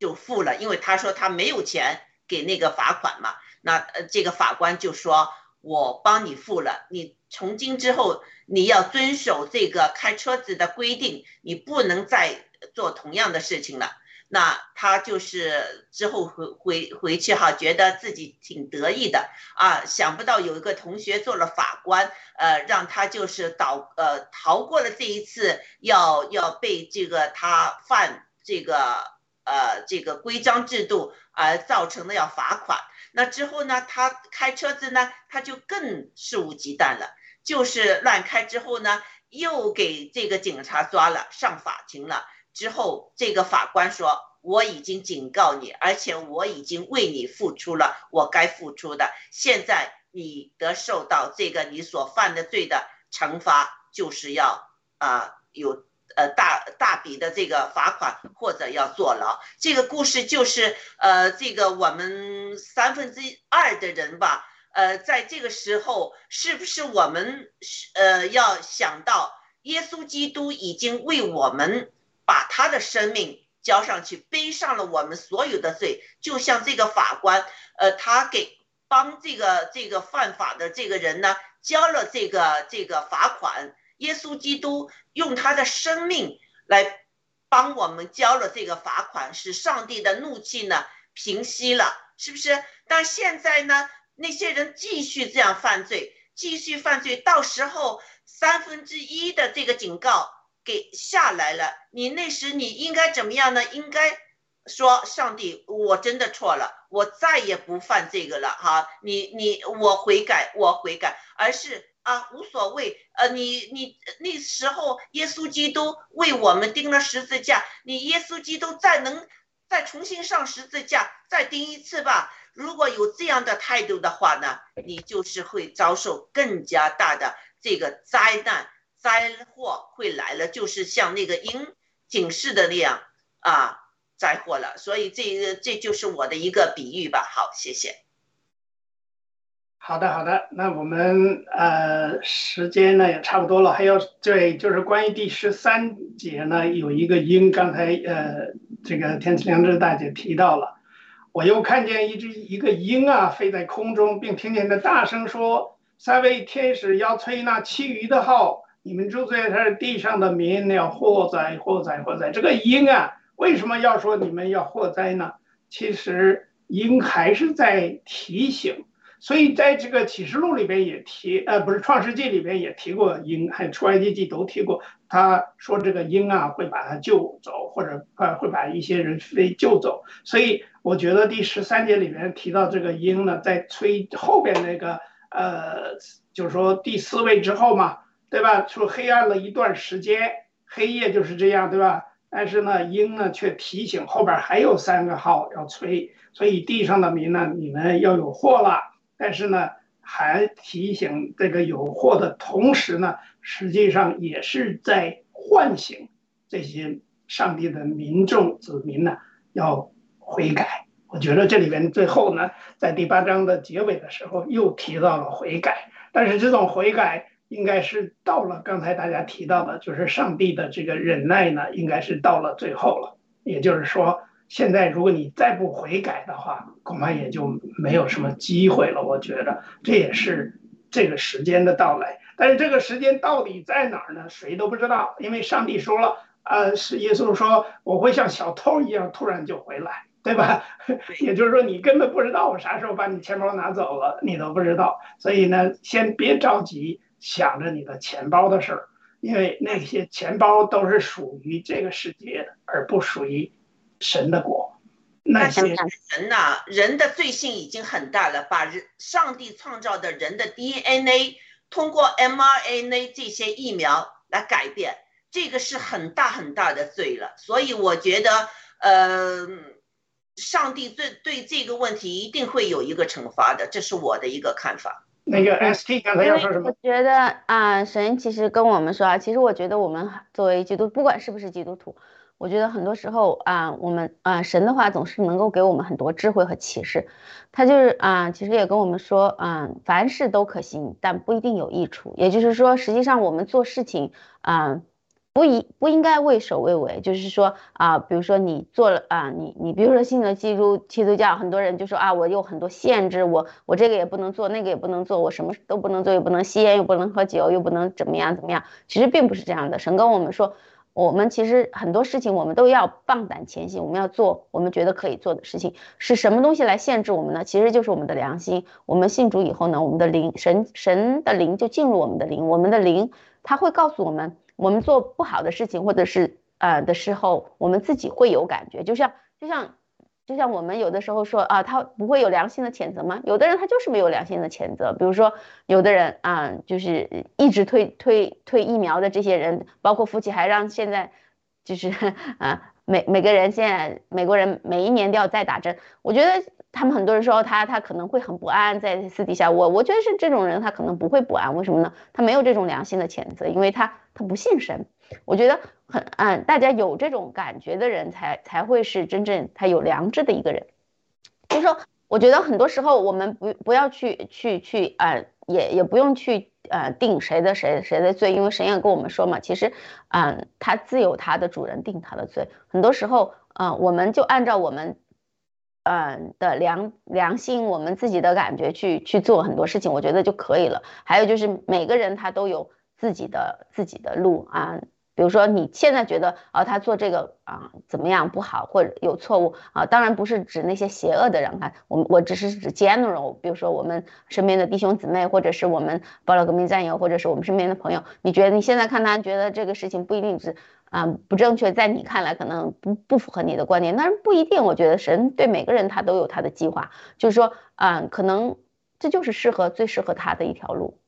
就付了，因为他说他没有钱给那个罚款嘛。那呃，这个法官就说，我帮你付了，你从今之后你要遵守这个开车子的规定，你不能再做同样的事情了。那他就是之后回回回去哈，觉得自己挺得意的啊，想不到有一个同学做了法官，呃，让他就是倒呃逃过了这一次要要被这个他犯这个呃这个规章制度而造成的要罚款。那之后呢，他开车子呢，他就更肆无忌惮了，就是乱开之后呢，又给这个警察抓了，上法庭了。之后，这个法官说：“我已经警告你，而且我已经为你付出了我该付出的。现在你得受到这个你所犯的罪的惩罚就是要啊有呃大大笔的这个罚款或者要坐牢。这个故事就是呃这个我们三分之二的人吧，呃在这个时候是不是我们呃要想到耶稣基督已经为我们把他的生命交上去，背上了我们所有的罪，就像这个法官呃他给帮这个这个犯法的这个人呢。交了这个这个罚款，耶稣基督用他的生命来帮我们交了这个罚款，使上帝的怒气呢平息了，是不是？但现在呢，那些人继续这样犯罪，继续犯罪，到时候三分之一的这个警告给下来了，你那时你应该怎么样呢？应该。说上帝，我真的错了，我再也不犯这个了哈。你你我悔改，我悔改，而是啊无所谓。呃，你你那时候耶稣基督为我们钉了十字架，你耶稣基督再能再重新上十字架，再钉一次吧。如果有这样的态度的话呢，你就是会遭受更加大的这个灾难灾祸会来了，就是像那个鹰警示的那样啊。灾祸了，所以这个这就是我的一个比喻吧。好，谢谢。好的，好的，那我们呃时间呢也差不多了，还有对，就是关于第十三节呢，有一个鹰，刚才呃这个天赐良知大姐提到了，我又看见一只一个鹰啊飞在空中，并听见它大声说：“三位天使要吹那其余的号，你们住在这地上的民要祸灾，祸灾，祸灾。”这个鹰啊。为什么要说你们要祸灾呢？其实鹰还是在提醒，所以在这个启示录里边也提，呃，不是创世纪里边也提过鹰，还有出埃及记都提过。他说这个鹰啊会把他救走，或者呃会把一些人飞救走。所以我觉得第十三节里面提到这个鹰呢，在吹后边那个呃，就是说第四位之后嘛，对吧？说黑暗了一段时间，黑夜就是这样，对吧？但是呢，鹰呢却提醒后边还有三个号要吹，所以地上的民呢，你们要有祸了。但是呢，还提醒这个有祸的同时呢，实际上也是在唤醒这些上帝的民众子民呢，要悔改。我觉得这里边最后呢，在第八章的结尾的时候又提到了悔改，但是这种悔改。应该是到了刚才大家提到的，就是上帝的这个忍耐呢，应该是到了最后了。也就是说，现在如果你再不悔改的话，恐怕也就没有什么机会了。我觉得这也是这个时间的到来。但是这个时间到底在哪儿呢？谁都不知道，因为上帝说了，呃，是耶稣说我会像小偷一样突然就回来，对吧？也就是说，你根本不知道我啥时候把你钱包拿走了，你都不知道。所以呢，先别着急。想着你的钱包的事儿，因为那些钱包都是属于这个世界的，而不属于神的国。那些人呐，人的罪性已经很大了，把人上帝创造的人的 DNA 通过 mRNA 这些疫苗来改变，这个是很大很大的罪了。所以我觉得，呃，上帝对对这个问题一定会有一个惩罚的，这是我的一个看法。那个 ST 刚才要说什么？我觉得啊，神其实跟我们说啊，其实我觉得我们作为基督，不管是不是基督徒，我觉得很多时候啊，我们啊，神的话总是能够给我们很多智慧和启示。他就是啊，其实也跟我们说啊，凡事都可行，但不一定有益处。也就是说，实际上我们做事情啊。不一不应该畏首畏尾，就是说啊，比如说你做了啊，你你比如说信了基督基督教，很多人就说啊，我有很多限制，我我这个也不能做，那个也不能做，我什么都不能做，又不能吸烟，又不能喝酒，又不能怎么样怎么样。其实并不是这样的，神跟我们说，我们其实很多事情我们都要放胆前行，我们要做我们觉得可以做的事情。是什么东西来限制我们呢？其实就是我们的良心。我们信主以后呢，我们的灵神神的灵就进入我们的灵，我们的灵他会告诉我们。我们做不好的事情，或者是呃的时候，我们自己会有感觉，就像就像就像我们有的时候说啊，他不会有良心的谴责吗？有的人他就是没有良心的谴责，比如说有的人啊，就是一直推推推疫苗的这些人，包括夫妻还让现在。就是啊，每每个人现在美国人每一年都要再打针，我觉得他们很多人说他他可能会很不安，在私底下，我我觉得是这种人他可能不会不安，为什么呢？他没有这种良心的谴责，因为他他不信神。我觉得很嗯，大家有这种感觉的人才才会是真正他有良知的一个人。就是说，我觉得很多时候我们不不要去去去啊，也也不用去呃定谁的谁谁的罪，因为神也跟我们说嘛，其实嗯，他自有他的主人定他的罪。很多时候嗯，我们就按照我们嗯的良良心，我们自己的感觉去去做很多事情，我觉得就可以了。还有就是每个人他都有自己的自己的路啊。比如说你现在觉得啊，他做这个啊怎么样不好或者有错误啊？当然不是指那些邪恶的人哈，我我只是指 general，比如说我们身边的弟兄姊妹，或者是我们报了革命战友，或者是我们身边的朋友，你觉得你现在看他觉得这个事情不一定是啊不正确，在你看来可能不不符合你的观点，但是不一定。我觉得神对每个人他都有他的计划，就是说啊，可能这就是适合最适合他的一条路。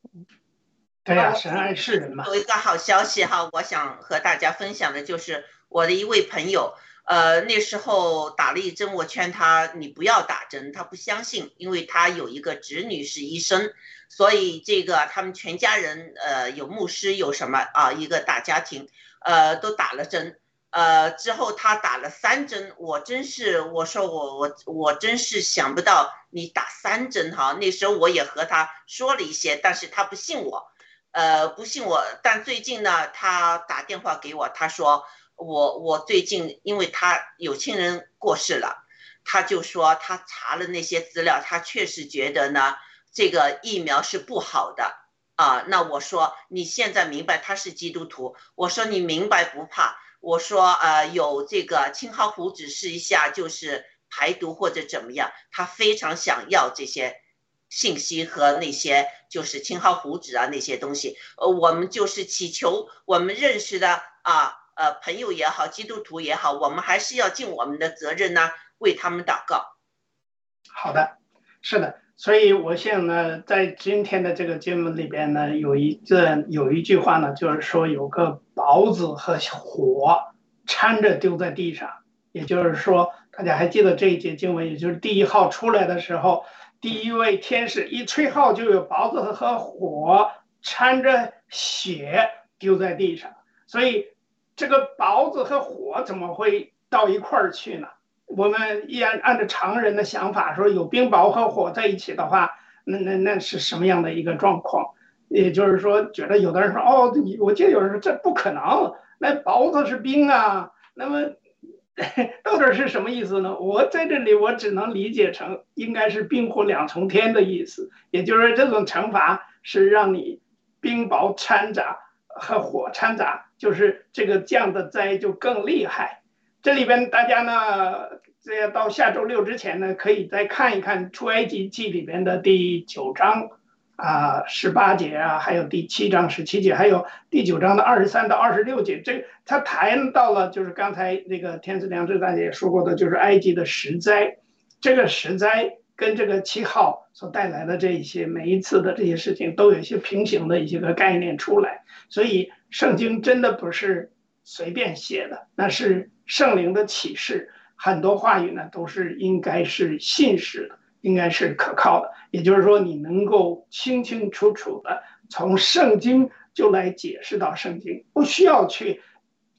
对呀，神爱世人嘛。有一个好消息哈，我想和大家分享的就是我的一位朋友，呃，那时候打了一针，我劝他你不要打针，他不相信，因为他有一个侄女是医生，所以这个他们全家人，呃，有牧师，有什么啊，一个大家庭，呃，都打了针，呃，之后他打了三针，我真是，我说我我我真是想不到你打三针哈，那时候我也和他说了一些，但是他不信我。呃，不信我，但最近呢，他打电话给我，他说我我最近因为他有亲人过世了，他就说他查了那些资料，他确实觉得呢这个疫苗是不好的啊。那我说你现在明白他是基督徒，我说你明白不怕，我说呃有这个青蒿湖指示一下就是排毒或者怎么样，他非常想要这些。信息和那些就是青蒿湖脂啊那些东西，呃，我们就是祈求我们认识的啊，呃，朋友也好，基督徒也好，我们还是要尽我们的责任呢，为他们祷告。好的，是的，所以我想呢，在今天的这个节目里边呢，有一个有一句话呢，就是说有个雹子和火掺着丢在地上，也就是说，大家还记得这一节经文，也就是第一号出来的时候。第一位天使一吹号，就有雹子和火掺着血丢在地上。所以，这个雹子和火怎么会到一块儿去呢？我们依然按照常人的想法说，有冰雹和火在一起的话，那那那是什么样的一个状况？也就是说，觉得有的人说，哦，我记得有人说这不可能，那雹子是冰啊，那么。[laughs] 到底是什么意思呢？我在这里，我只能理解成应该是冰火两重天的意思，也就是这种惩罚是让你冰雹掺杂和火掺杂，就是这个降的灾就更厉害。这里边大家呢，这要到下周六之前呢，可以再看一看《出埃及记》里边的第九章。啊，十八节啊，还有第七章十七节，还有第九章的二十三到二十六节，这他谈到了，就是刚才那个天赐良知大姐也说过的，就是埃及的十灾，这个十灾跟这个七号所带来的这一些每一次的这些事情，都有一些平行的一些个概念出来，所以圣经真的不是随便写的，那是圣灵的启示，很多话语呢都是应该是信实的。应该是可靠的，也就是说，你能够清清楚楚的从圣经就来解释到圣经，不需要去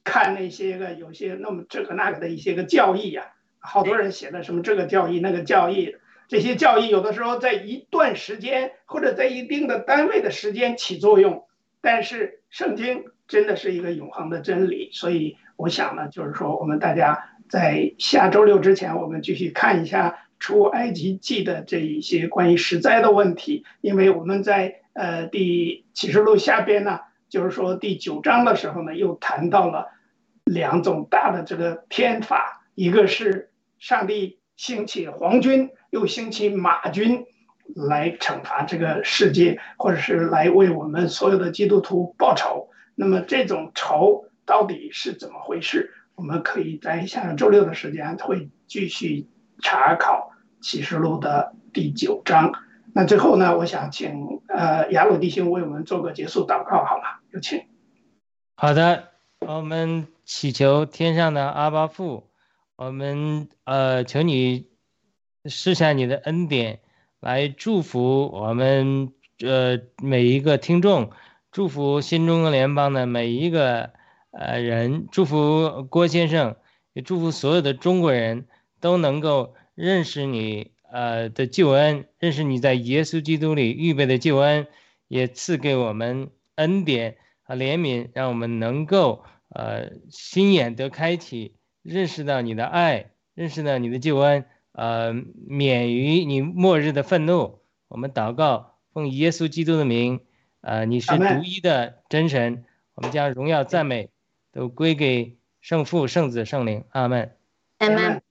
看那些个有些那么这个那个的一些个教义呀。好多人写的什么这个教义那个教义，这些教义有的时候在一段时间或者在一定的单位的时间起作用，但是圣经真的是一个永恒的真理。所以我想呢，就是说我们大家在下周六之前，我们继续看一下。出埃及记的这一些关于实灾的问题，因为我们在呃第启示录下边呢，就是说第九章的时候呢，又谈到了两种大的这个天法，一个是上帝兴起皇军，又兴起马军来惩罚这个世界，或者是来为我们所有的基督徒报仇。那么这种仇到底是怎么回事？我们可以在下周六的时间会继续查考。启示录的第九章，那最后呢，我想请呃雅鲁弟兄为我们做个结束祷告，好吗？有请。好的，我们祈求天上的阿巴父，我们呃求你施下你的恩典，来祝福我们呃每一个听众，祝福新中国联邦的每一个呃人，祝福郭先生，也祝福所有的中国人都能够认识你呃的救恩，认识你在耶稣基督里预备的救恩，也赐给我们恩典和怜悯，让我们能够。呃，心眼得开启，认识到你的爱，认识到你的救恩，呃，免于你末日的愤怒。我们祷告，奉耶稣基督的名，呃，你是独一的真神，我们将荣耀赞美都归给圣父、圣子、圣灵。阿门。阿门。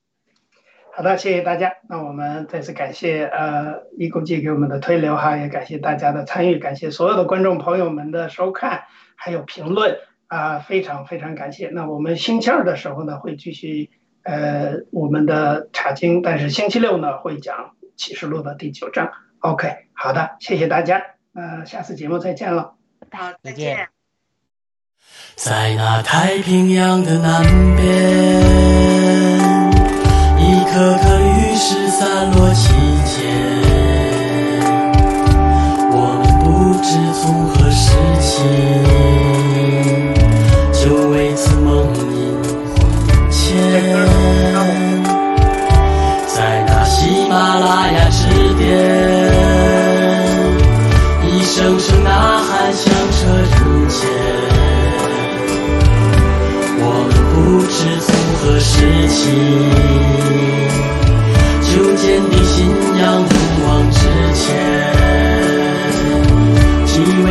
好的，谢谢大家。那我们再次感谢呃一公记给我们的推流哈，也感谢大家的参与，感谢所有的观众朋友们的收看还有评论。啊，非常非常感谢。那我们星期二的时候呢，会继续呃我们的查经，但是星期六呢会讲启示录的第九章。OK，好的，谢谢大家。呃，下次节目再见了。好，再见。在那太平洋的南边，一颗颗玉石散落其间，我们不知从何时起。就为此梦萦魂牵，的事情，就坚定信仰勇往直前，只为